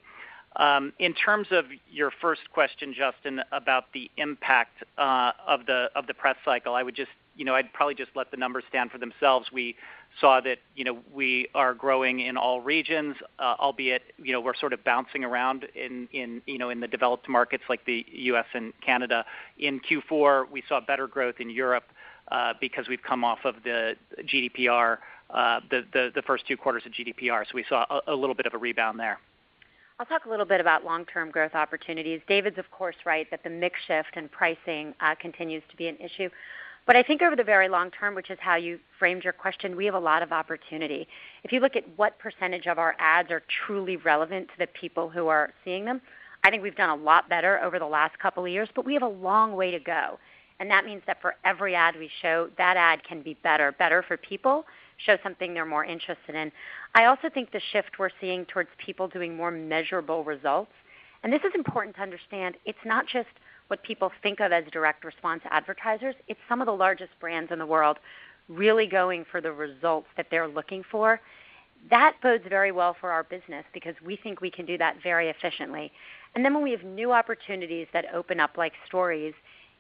Um, in terms of your first question, Justin, about the impact uh, of the press cycle, I would just, you know, I'd probably just let the numbers stand for themselves. We saw that, you know, we are growing in all regions, uh, albeit, you know, we're sort of bouncing around in, you know, in the developed markets like the U.S. and Canada. In Q4, we saw better growth in Europe, uh, because we've come off of the GDPR, the first two quarters of GDPR. So We saw a little bit of a rebound there. I'll talk a little bit about long-term growth opportunities. David's of course right that the mix shift and pricing uh, continues to be an issue. But I think over the very long term, which is how you framed your question, we have a lot of opportunity. If you look at what percentage of our ads are truly relevant to the people who are seeing them, I think we've done a lot better over the last couple of years, but we have a long way to go. And that means that for every ad we show, that ad can be better, better for people, show something they're more interested in. I also think the shift we're seeing towards people doing more measurable results, and this is important to understand, it's not just what people think of as direct response advertisers. It's some of the largest brands in the world really going for the results that they're looking for. That bodes very well for our business because we think we can do that very efficiently. And then when we have new opportunities that open up like stories,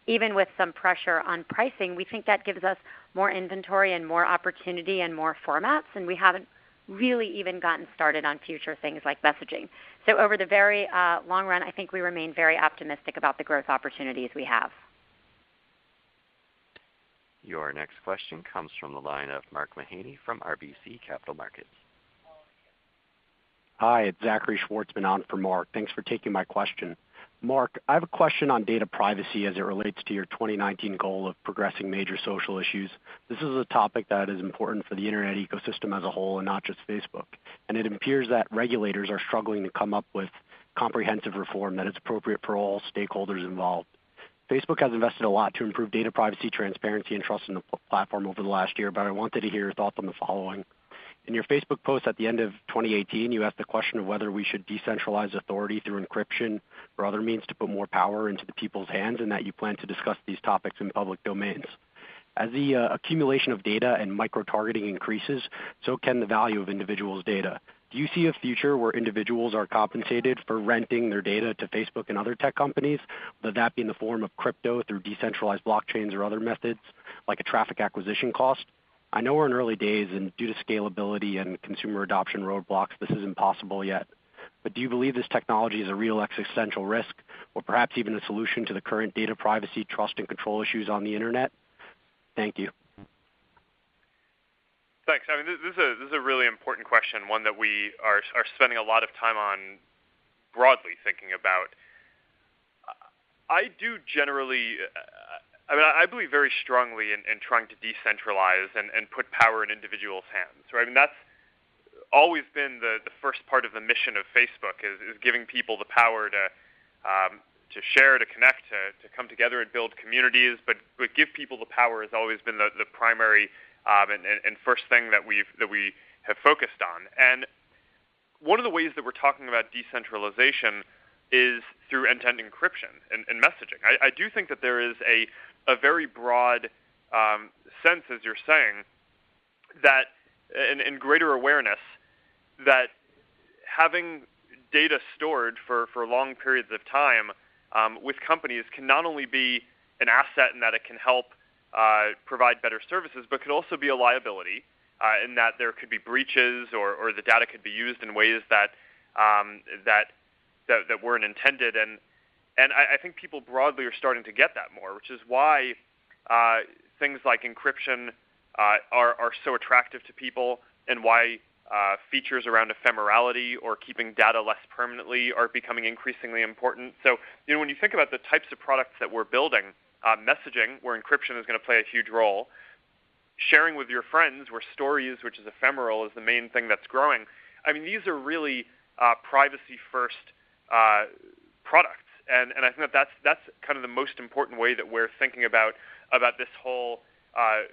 even with some pressure on pricing, we think that gives us more inventory and more opportunity and more formats, and we haven't really even gotten started on future things like messaging. So over the very uh, long run, I think we remain very optimistic about the growth opportunities we have. Your next question comes from the line of Mark Mahaney from RBC Capital Markets. Hi, it's Zachary Schwartzman on for Mark. Thanks for taking my question. Mark, I have a question on data privacy as it relates to your 2019 goal of progressing major social issues. This is a topic that is important for the internet ecosystem as a whole and not just Facebook. And it appears that regulators are struggling to come up with comprehensive reform that is appropriate for all stakeholders involved. Facebook has invested a lot to improve data privacy, transparency, and trust in the platform over the last year, but I wanted to hear your thoughts on the following. In your Facebook post at the end of 2018, you asked the question of whether we should decentralize authority through encryption or other means to put more power into the people's hands, and that you plan to discuss these topics in public domains. As the uh, accumulation of data and micro-targeting increases, so can the value of individuals' data. Do you see a future where individuals are compensated for renting their data to Facebook and other tech companies, whether that be in the form of crypto through decentralized blockchains or other methods, like a traffic acquisition cost? I know we're in early days, and due to scalability and consumer adoption roadblocks, this is impossible yet. But Do you believe this technology is a real existential risk or perhaps even a solution to the current data privacy, trust, and control issues on the internet? Thank you. Thanks. I mean, this is a really important question, one that we are spending a lot of time on broadly thinking about. I do generally. I mean, I believe very strongly in, in trying to decentralize and, and put power in individuals' hands. Right? I mean, that's always been the, the first part of the mission of Facebook is, is giving people the power to um, to share, to connect, to, to come together and build communities. But but give people the power has always been the, the primary um, and, and, first thing that we've that we have focused on. And one of the ways that we're talking about decentralization is through end-to-end encryption and, and messaging. I, I, do think that there is a, a very broad um, sense, as you're saying, that in, in greater awareness that having data stored for, for long periods of time um, with companies can not only be an asset in that it can help uh, provide better services, but could also be a liability uh, in that there could be breaches or, or the data could be used in ways that um, that, that that weren't intended. And and I, I think people broadly are starting to get that more, which is why uh, things like encryption uh, are are so attractive to people, and why uh, features around ephemerality or keeping data less permanently are becoming increasingly important. So, you know, when you think about the types of products that we're building, uh, messaging, where encryption is going to play a huge role, sharing with your friends, where stories, which is ephemeral, is the main thing that's growing. I mean, these are really uh, privacy-first uh, products, and and I think that that's that's kind of the most important way that we're thinking about about this whole uh,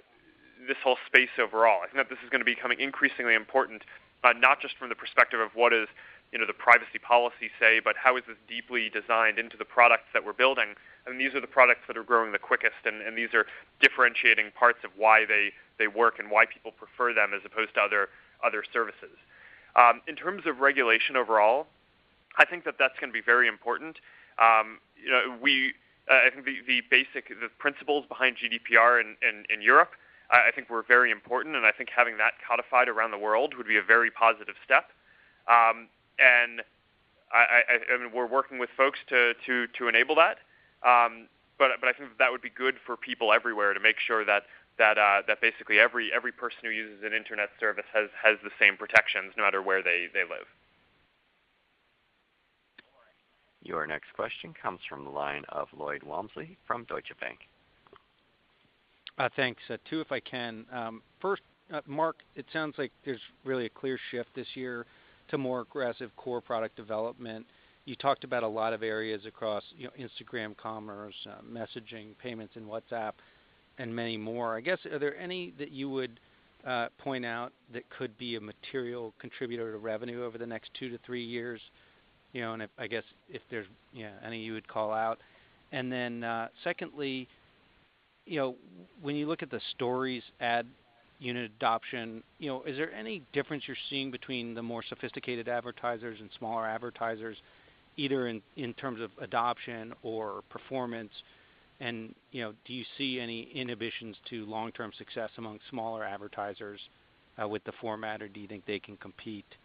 this whole space overall. I think that this is going to be becoming increasingly important, uh, not just from the perspective of what is you know the privacy policy say, but how is this deeply designed into the products that we're building. Mean, these are the products that are growing the quickest, and, and these are differentiating parts of why they, they work and why people prefer them as opposed to other other services. Um, in terms of regulation overall, I think that that's going to be very important. Um, you know, we uh, I think the, the basic the principles behind GDPR in, in, in Europe I, I think were very important, and I think having that codified around the world would be a very positive step. Um, and I, I, I mean, we're working with folks to to to enable that. Um, but but I think that, would be good for people everywhere to make sure that that uh, that basically every every person who uses an internet service has has the same protections no matter where they they live. Your next question comes from the line of Lloyd Walmsley from Deutsche Bank. Uh, thanks. Uh, two, if I can. Um, first, uh, Mark, it sounds like there's really a clear shift this year to more aggressive core product development. You talked about a lot of areas across Instagram commerce, messaging, payments in WhatsApp, and many more. I guess, are there any that you would point out that could be a material contributor to revenue over the next two to three years? You know, and I guess if there's yeah any you would call out. And then Secondly, you know, when you look at the Stories ad unit adoption, you know, is there any difference you're seeing between the more sophisticated advertisers and smaller advertisers, either in, in terms of adoption or performance? And you know, do you see any inhibitions to long-term success among smaller advertisers uh, with the format, or do you think they can compete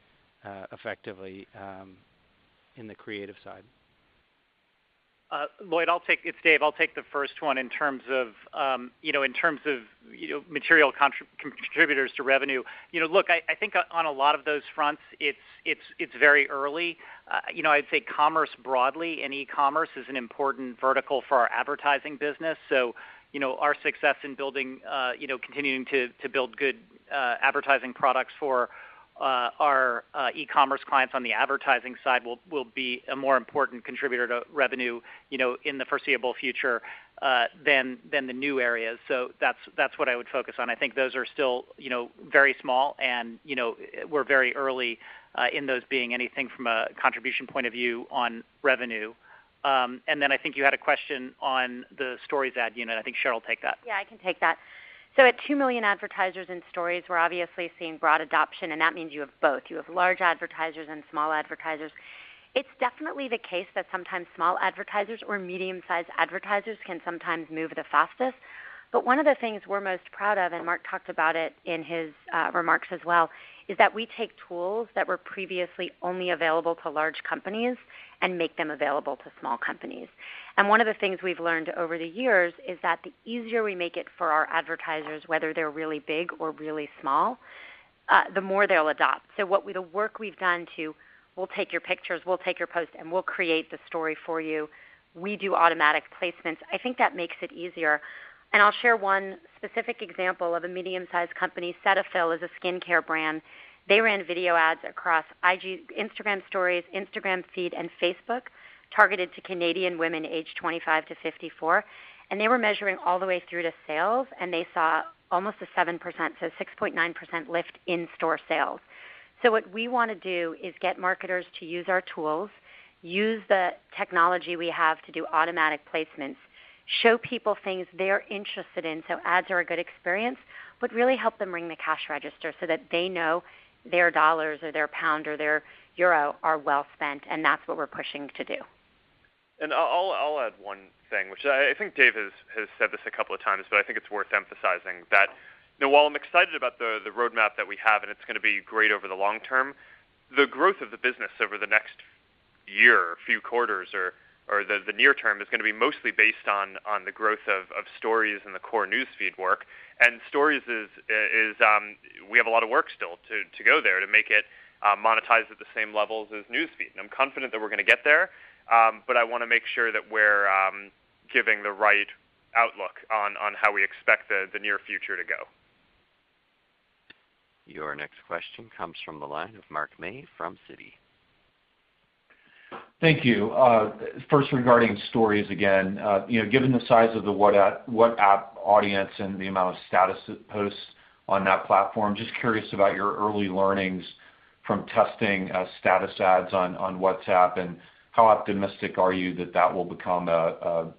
uh, effectively um, in the creative side? Uh, Lloyd, I'll take it's Dave. I'll take the first one in terms of um, you know in terms of you know material contrib- contributors to revenue. You know, look, I, think on a lot of those fronts, it's it's it's very early. Uh, you know, I'd say commerce broadly and e-commerce is an important vertical for our advertising business. So, you know, our success in building, uh, you know, continuing to to build good advertising products for our uh, e-commerce clients on the advertising side will be a more important contributor to revenue, you know, in the foreseeable future uh, than than the new areas. So that's that's what I would focus on. I think those are still, you know, very small, and you know, we're very early in those being anything from a contribution point of view on revenue. Um, and then I think you had a question on the Stories ad unit. I think Sheryl will take that. Yeah, I can take that. So at 2 million advertisers in Stories, we're obviously seeing broad adoption, and that means you have both. You have large advertisers and small advertisers. It's definitely the case that sometimes small advertisers or medium-sized advertisers can sometimes move the fastest. But one of the things we're most proud of, and Mark talked about it in his uh, remarks as well, is that we take tools that were previously only available to large companies and make them available to small companies. And one of the things we've learned over the years is that the easier we make it for our advertisers, whether they're really big or really small, uh, the more they'll adopt. So what we, the work we've done to, we'll take your pictures, we'll take your post, and we'll create the story for you. We do automatic placements. I think that makes it easier. And I'll share one specific example of a medium-sized company. Cetaphil is a skincare brand. They ran video ads across IG, Instagram Stories, Instagram Feed, and Facebook, targeted to Canadian women aged 25 to 54. And they were measuring all the way through to sales, and they saw almost a 7%, so 6.9% lift in store sales. So what we want to do is get marketers to use our tools, use the technology we have to do automatic placements, show people things they're interested in so ads are a good experience, but really help them ring the cash register so that they know their dollars or their pound or their euro are well spent, and that's what we're pushing to do. And I'll, I'll add one thing, which I think Dave has, has said this a couple of times, but I think it's worth emphasizing that you know, while I'm excited about the, the roadmap that we have and it's going to be great over the long term, the growth of the business over the next year, few quarters, or or the, the near term is going to be mostly based on on the growth of, of stories and the core newsfeed work. And stories is is um, we have a lot of work still to to go there to make it uh, monetized at the same levels as newsfeed. And I'm confident that we're going to get there, um, but I want to make sure that we're um, giving the right outlook on on how we expect the the near future to go. Your next question comes from the line of Mark May from Citi. Thank you. Uh, first, regarding Stories again, uh, you know, given the size of the WhatsApp, what app audience and the amount of status posts on that platform, just curious about your early learnings from testing uh, status ads on, on WhatsApp, and how optimistic are you that that will become a,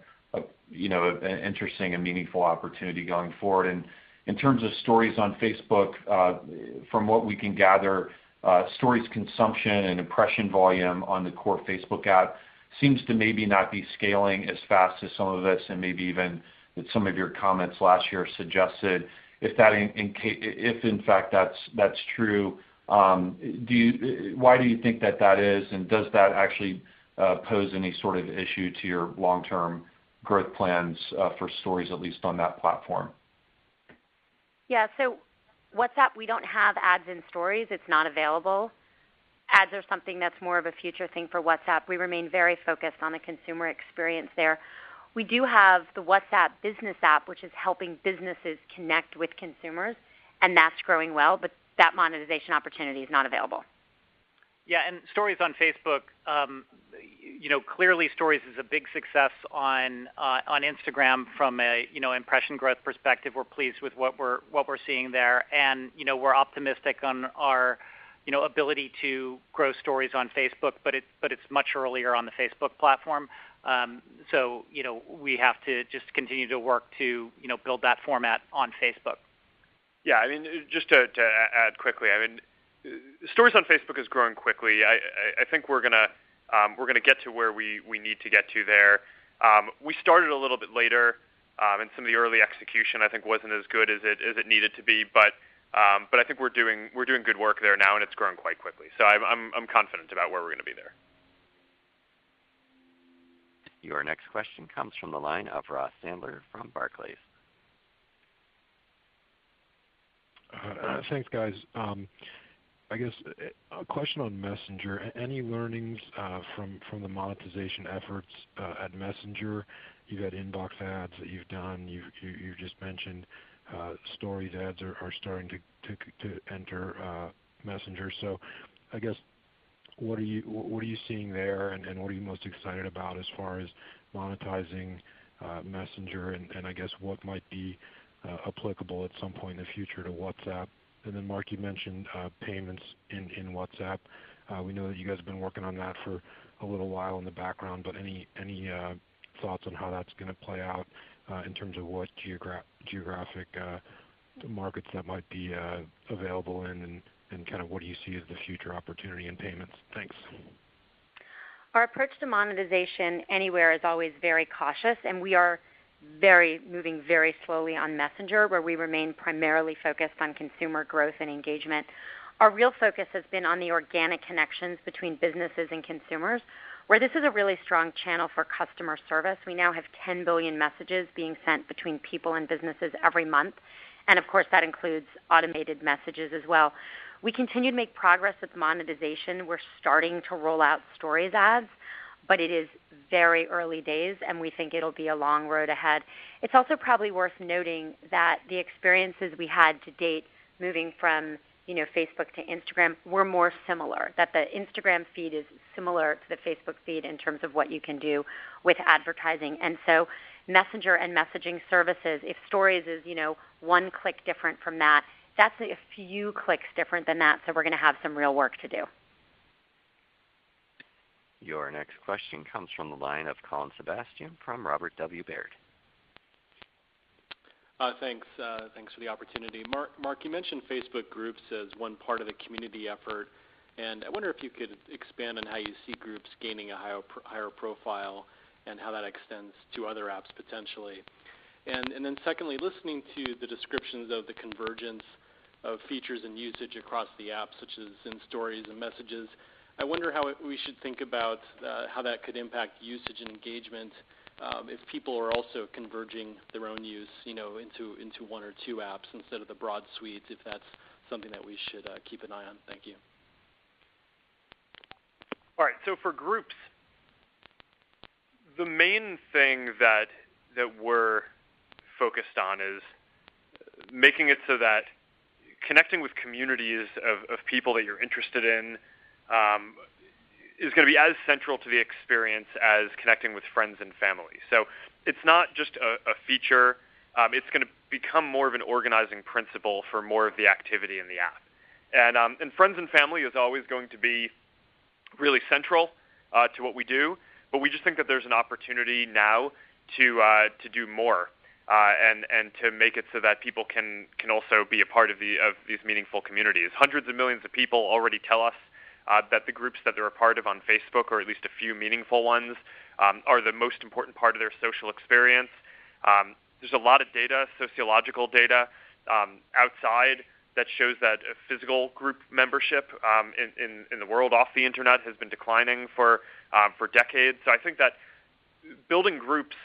you know, an interesting and meaningful opportunity going forward? And in terms of Stories on Facebook, from what we can gather, uh, stories consumption and impression volume on the core Facebook app seems to maybe not be scaling as fast as some of us and maybe even that some of your comments last year suggested. If in fact that's true, um, why do you think that that is, and does that actually uh, pose any sort of issue to your long-term growth plans uh, for Stories, at least on that platform? Yeah. So WhatsApp, we don't have ads in stories. It's not available. Ads are something that's more of a future thing for WhatsApp. We remain very focused on the consumer experience there. We do have the WhatsApp business app, which is helping businesses connect with consumers, and that's growing well, but that monetization opportunity is not available. Yeah, and stories on Facebook, um, you know, clearly stories is a big success on uh, on Instagram from a you know impression growth perspective. We're pleased with what we're what we're seeing there, and you know we're optimistic on our you know ability to grow stories on Facebook, but it but it's much earlier on the Facebook platform. Um, so you know we have to just continue to work to you know build that format on Facebook. Yeah, I mean just to, to add quickly, I mean stories on Facebook is growing quickly. I, I, I think we're gonna um, we're gonna get to where we, we need to get to there. Um, we started a little bit later, um, and some of the early execution I think wasn't as good as it as it needed to be. But um, but I think we're doing we're doing good work there now, and it's growing quite quickly. So I'm I'm, I'm confident about where we're going to be there. Your next question comes from the line of Ross Sandler from Barclays. Uh, thanks, guys. Um, I guess a question on Messenger. Any learnings uh, from the monetization efforts uh, at Messenger? You've had inbox ads that you've done. You've just mentioned uh, Stories ads are starting to enter Messenger. So I guess, what are you seeing there, and what are you most excited about as far as monetizing Messenger? And I guess what might be applicable at some point in the future to WhatsApp then Mark, you mentioned uh, payments in WhatsApp. Uh, we know that you guys have been working on that for a little while in the background, but any uh, thoughts on how that's going to play out in terms of what geographic markets that might be available in, and kind of what do you see as the future opportunity in payments? Thanks. Our approach to monetization anywhere is always very cautious, and we are very moving very slowly on Messenger, where we remain primarily focused on consumer growth and engagement. Our real focus has been on the organic connections between businesses and consumers, where this is a really strong channel for customer service. We now have 10 billion messages being sent between people and businesses every month, and of course, that includes automated messages as well. We continue to make progress with monetization. We're starting to roll out Stories ads, but it is very early days, and we think it'll be a long road ahead. It's also probably worth noting that the experiences we had to date moving from you know, Facebook to Instagram were more similar, that the Instagram feed is similar to the Facebook feed in terms of what you can do with advertising. And so Messenger and messaging services, if Stories is, you know, one click different from that, that's a few clicks different than that, so we're going to have some real work to do. Your next question comes from the line of Colin Sebastian from Robert W. Baird. Uh, thanks. Uh, thanks for the opportunity. Mark, you mentioned Facebook groups as one part of the community effort, and I wonder if you could expand on how you see groups gaining a higher, profile and how that extends to other apps potentially. And, and then secondly, listening to the descriptions of the convergence of features and usage across the app, such as in stories and messages, I wonder how we should think about uh, how that could impact usage and engagement um, if people are also converging their own use, you know, into into one or two apps instead of the broad suites, if that's something that we should uh, keep an eye on. Thank you. All right. So for groups, the main thing that that we're focused on is making it so that connecting with communities of, of people that you're interested in um, is going to be as central to the experience as connecting with friends and family. So it's not just a, a feature. Um, it's going to become more of an organizing principle for more of the activity in the app. And, um, and friends and family is always going to be really central uh, to what we do, but we just think that there's an opportunity now to, uh, to do more. Uh, and and to make it so that people can can also be a part of the of these meaningful communities. Hundreds of millions of people already tell us uh, that the groups that they're a part of on Facebook, or at least a few meaningful ones, um, are the most important part of their social experience. Um, there's a lot of data, sociological data, um, outside that shows that physical group membership um, in, in, in, the world off the internet has been declining for um, for decades. So I think that building groups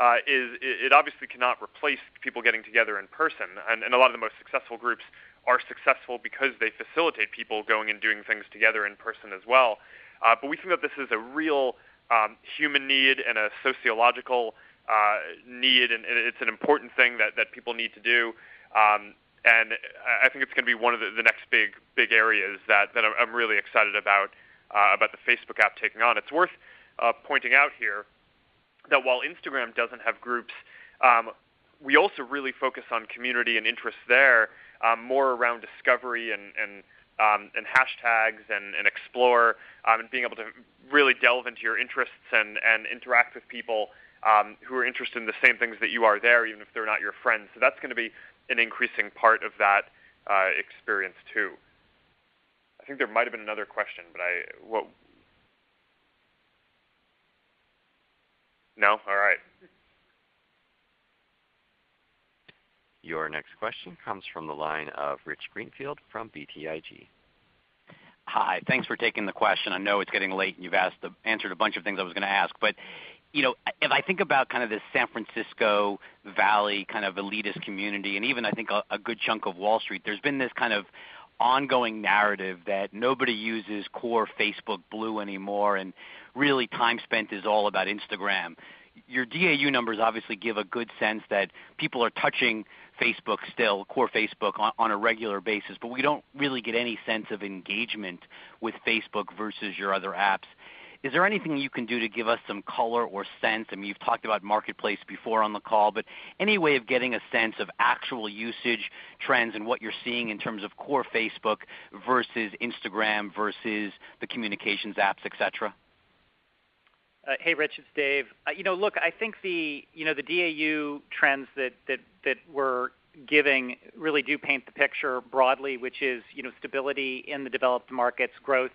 uh, is it obviously cannot replace people getting together in person, and, and a lot of the most successful groups are successful because they facilitate people going and doing things together in person as well. Uh, but we think that this is a real um, human need and a sociological uh, need, and it's an important thing that, that people need to do. Um, and I think it's going to be one of the, the next big big areas that, that I'm really excited about uh, about the Facebook app taking on. It's worth uh, pointing out here that while Instagram doesn't have groups, um, we also really focus on community and interests there um, more around discovery and, and um, and hashtags and, and explore um, and being able to really delve into your interests and, and interact with people um, who are interested in the same things that you are there, even if they're not your friends. So that's going to be an increasing part of that uh, experience too. I think there might have been another question, but I what? No, all right. Your next question comes from the line of Rich Greenfield from BTIG. Hi. Thanks for taking the question. I know it's getting late, and you've answered a bunch of things I was going to ask. But you know, if I think about kind of this San Francisco Valley kind of elitist community, and even I think a good chunk of Wall Street, there's been this kind of ongoing narrative that nobody uses core Facebook Blue anymore, and really time spent is all about Instagram. Your DAU numbers obviously give a good sense that people are touching Facebook still, core Facebook, on, on a regular basis, but we don't really get any sense of engagement with Facebook versus your other apps. Is there anything you can do to give us some color or sense? I mean, you've talked about Marketplace before on the call, but any way of getting a sense of actual usage trends and what you're seeing in terms of core Facebook versus Instagram versus the communications apps, et cetera? Uh, hey, Rich, it's Dave. Uh, you know, look, I think the you know the DAU trends that that that we're giving really do paint the picture broadly, which is you know stability in the developed markets, growth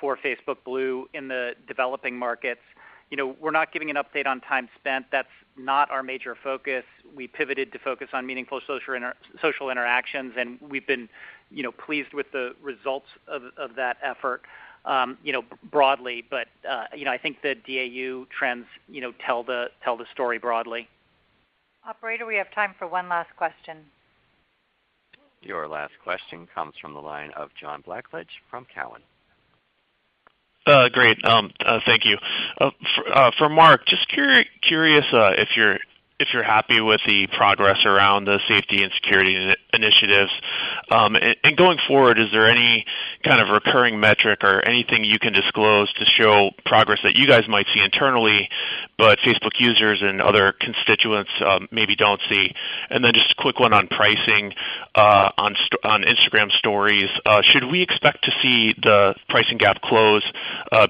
for Facebook Blue in the developing markets. You know, we're not giving an update on time spent. That's not our major focus. We pivoted to focus on meaningful social interactions, and we've been you know, pleased with the results of that effort, um, you know, broadly. But uh, you know, I think the DAU trends, you know, tell the tell the story broadly. Operator, we have time for one last question. Your last question comes from the line of John Blackledge from Cowen. Uh, great. Um, uh, thank you. Uh, for, uh, for Mark, just curi- curious uh, if you're if you're happy with the progress around the safety and security initiatives. Um, and going forward, is there any kind of recurring metric or anything you can disclose to show progress that you guys might see internally, but Facebook users and other constituents um, maybe don't see? And then just a quick one on pricing uh, on Instagram Stories. Uh, should we expect to see the pricing gap close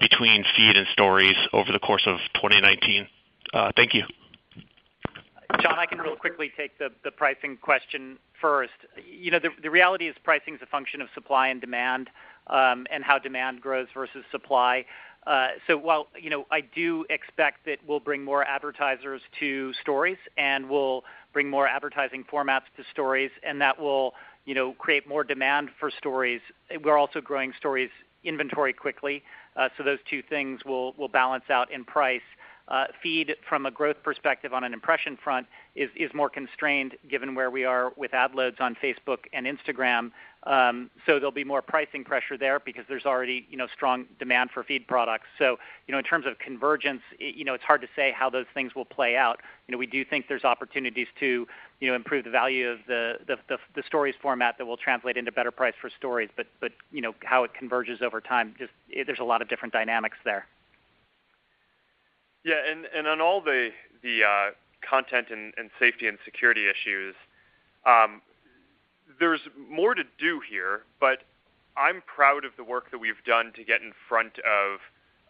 between Feed and Stories over the course of 2019? Thank you. John, I can real quickly take the, pricing question first. You know, the, reality is pricing is a function of supply and demand, um, and how demand grows versus supply. Uh, so while you know I do expect that we'll bring more advertisers to stories and we'll bring more advertising formats to stories, and that will you know create more demand for stories. We're also growing stories inventory quickly, uh, so those two things will will balance out in price. Uh, feed from a growth perspective on an impression front is, is more constrained given where we are with ad loads on Facebook and Instagram. Um, so there'll be more pricing pressure there because there's already you know strong demand for feed products. So you know in terms of convergence, it, you know it's hard to say how those things will play out. You know we do think there's opportunities to you know improve the value of the the, the, the stories format that will translate into better price for stories. But but you know how it converges over time, just it, there's a lot of different dynamics there. Yeah, and, and on all the the uh, content and, and safety and security issues, um, there's more to do here. But I'm proud of the work that we've done to get in front of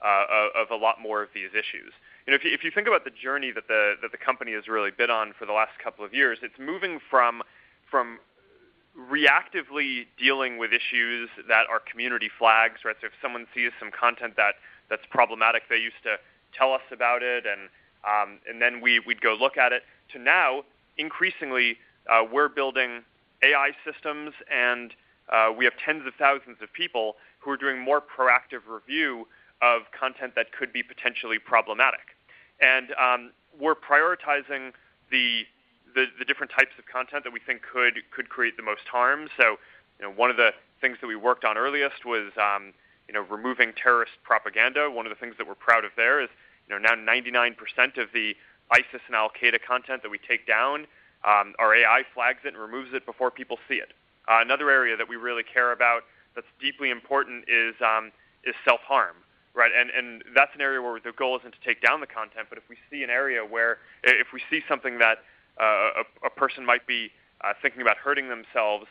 uh, of a lot more of these issues. You know, if you, if you think about the journey that the that the company has really been on for the last couple of years, it's moving from from reactively dealing with issues that are community flags, right? So if someone sees some content that that's problematic, they used to tell us about it, and um, and then we we'd go look at it. To now, increasingly, uh, we're building AI systems, and uh, we have tens of thousands of people who are doing more proactive review of content that could be potentially problematic, and um, we're prioritizing the, the the different types of content that we think could could create the most harm. So, you know, one of the things that we worked on earliest was um, you know removing terrorist propaganda. One of the things that we're proud of there is you know, now 99% of the ISIS and Al Qaeda content that we take down, um, our AI flags it and removes it before people see it. Uh, another area that we really care about that's deeply important is um, is self harm, right? And and that's an area where the goal isn't to take down the content, but if we see an area where if we see something that uh, a, a person might be uh, thinking about hurting themselves,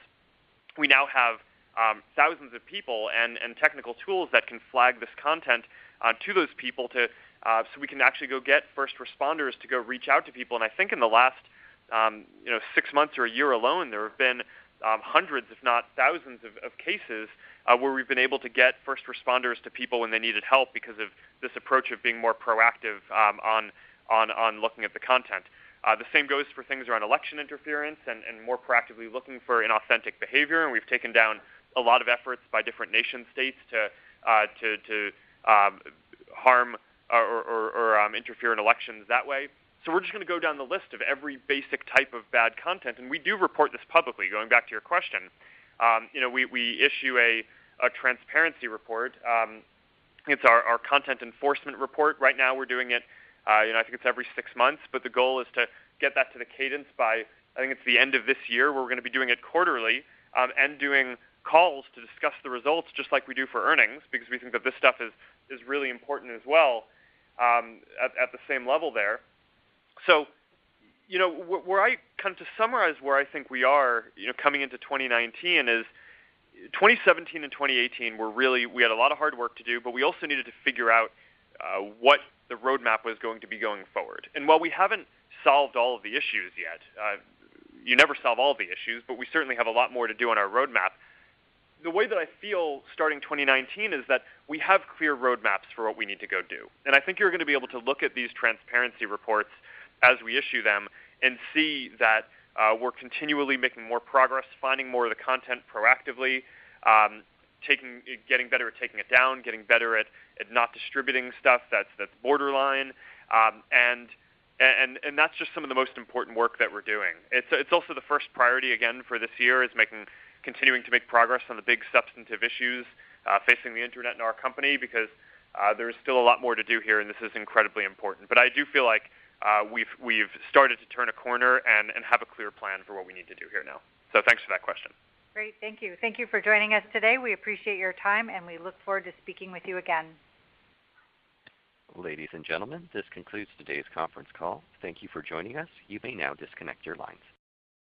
we now have um, thousands of people and, and technical tools that can flag this content uh, to those people to uh, so we can actually go get first responders to go reach out to people. And I think in the last um, you know six months or a year alone, there have been um, hundreds, if not thousands, of, of cases uh, where we've been able to get first responders to people when they needed help because of this approach of being more proactive um, on on on looking at the content. Uh, the same goes for things around election interference and, and more proactively looking for inauthentic behavior. And we've taken down a lot of efforts by different nation states to uh, to to um, harm or, or, or um, interfere in elections that way. So we're just going to go down the list of every basic type of bad content, and we do report this publicly. Going back to your question, um, you know, we, we issue a, a transparency report. Um, it's our, our content enforcement report. Right now, we're doing it. Uh, you know, I think it's every six months, but the goal is to get that to the cadence by I think it's the end of this year. Where we're going to be doing it quarterly um, and doing calls to discuss the results, just like we do for earnings, because we think that this stuff is is really important as well um, at, at the same level there. So, you know, where I kind of to summarize where I think we are, you know, coming into 2019 is 2017 and 2018 were really we had a lot of hard work to do, but we also needed to figure out uh, what the roadmap was going to be going forward. And while we haven't solved all of the issues yet, uh, you never solve all the issues, but we certainly have a lot more to do on our roadmap the way that I feel starting 2019 is that we have clear roadmaps for what we need to go do. And I think you're going to be able to look at these transparency reports as we issue them and see that uh, we're continually making more progress, finding more of the content proactively, um, taking, getting better at taking it down, getting better at, at not distributing stuff that's that's borderline, um, and and and that's just some of the most important work that we're doing. It's it's also the first priority again for this year is making continuing to make progress on the big substantive issues uh, facing the internet and our company because uh, there's still a lot more to do here, and this is incredibly important. But I do feel like uh, we've we've started to turn a corner and, and have a clear plan for what we need to do here now. So thanks for that question. Great, thank you. Thank you for joining us today. We appreciate your time, and we look forward to speaking with you again. Ladies and gentlemen, this concludes today's conference call. Thank you for joining us. You may now disconnect your lines.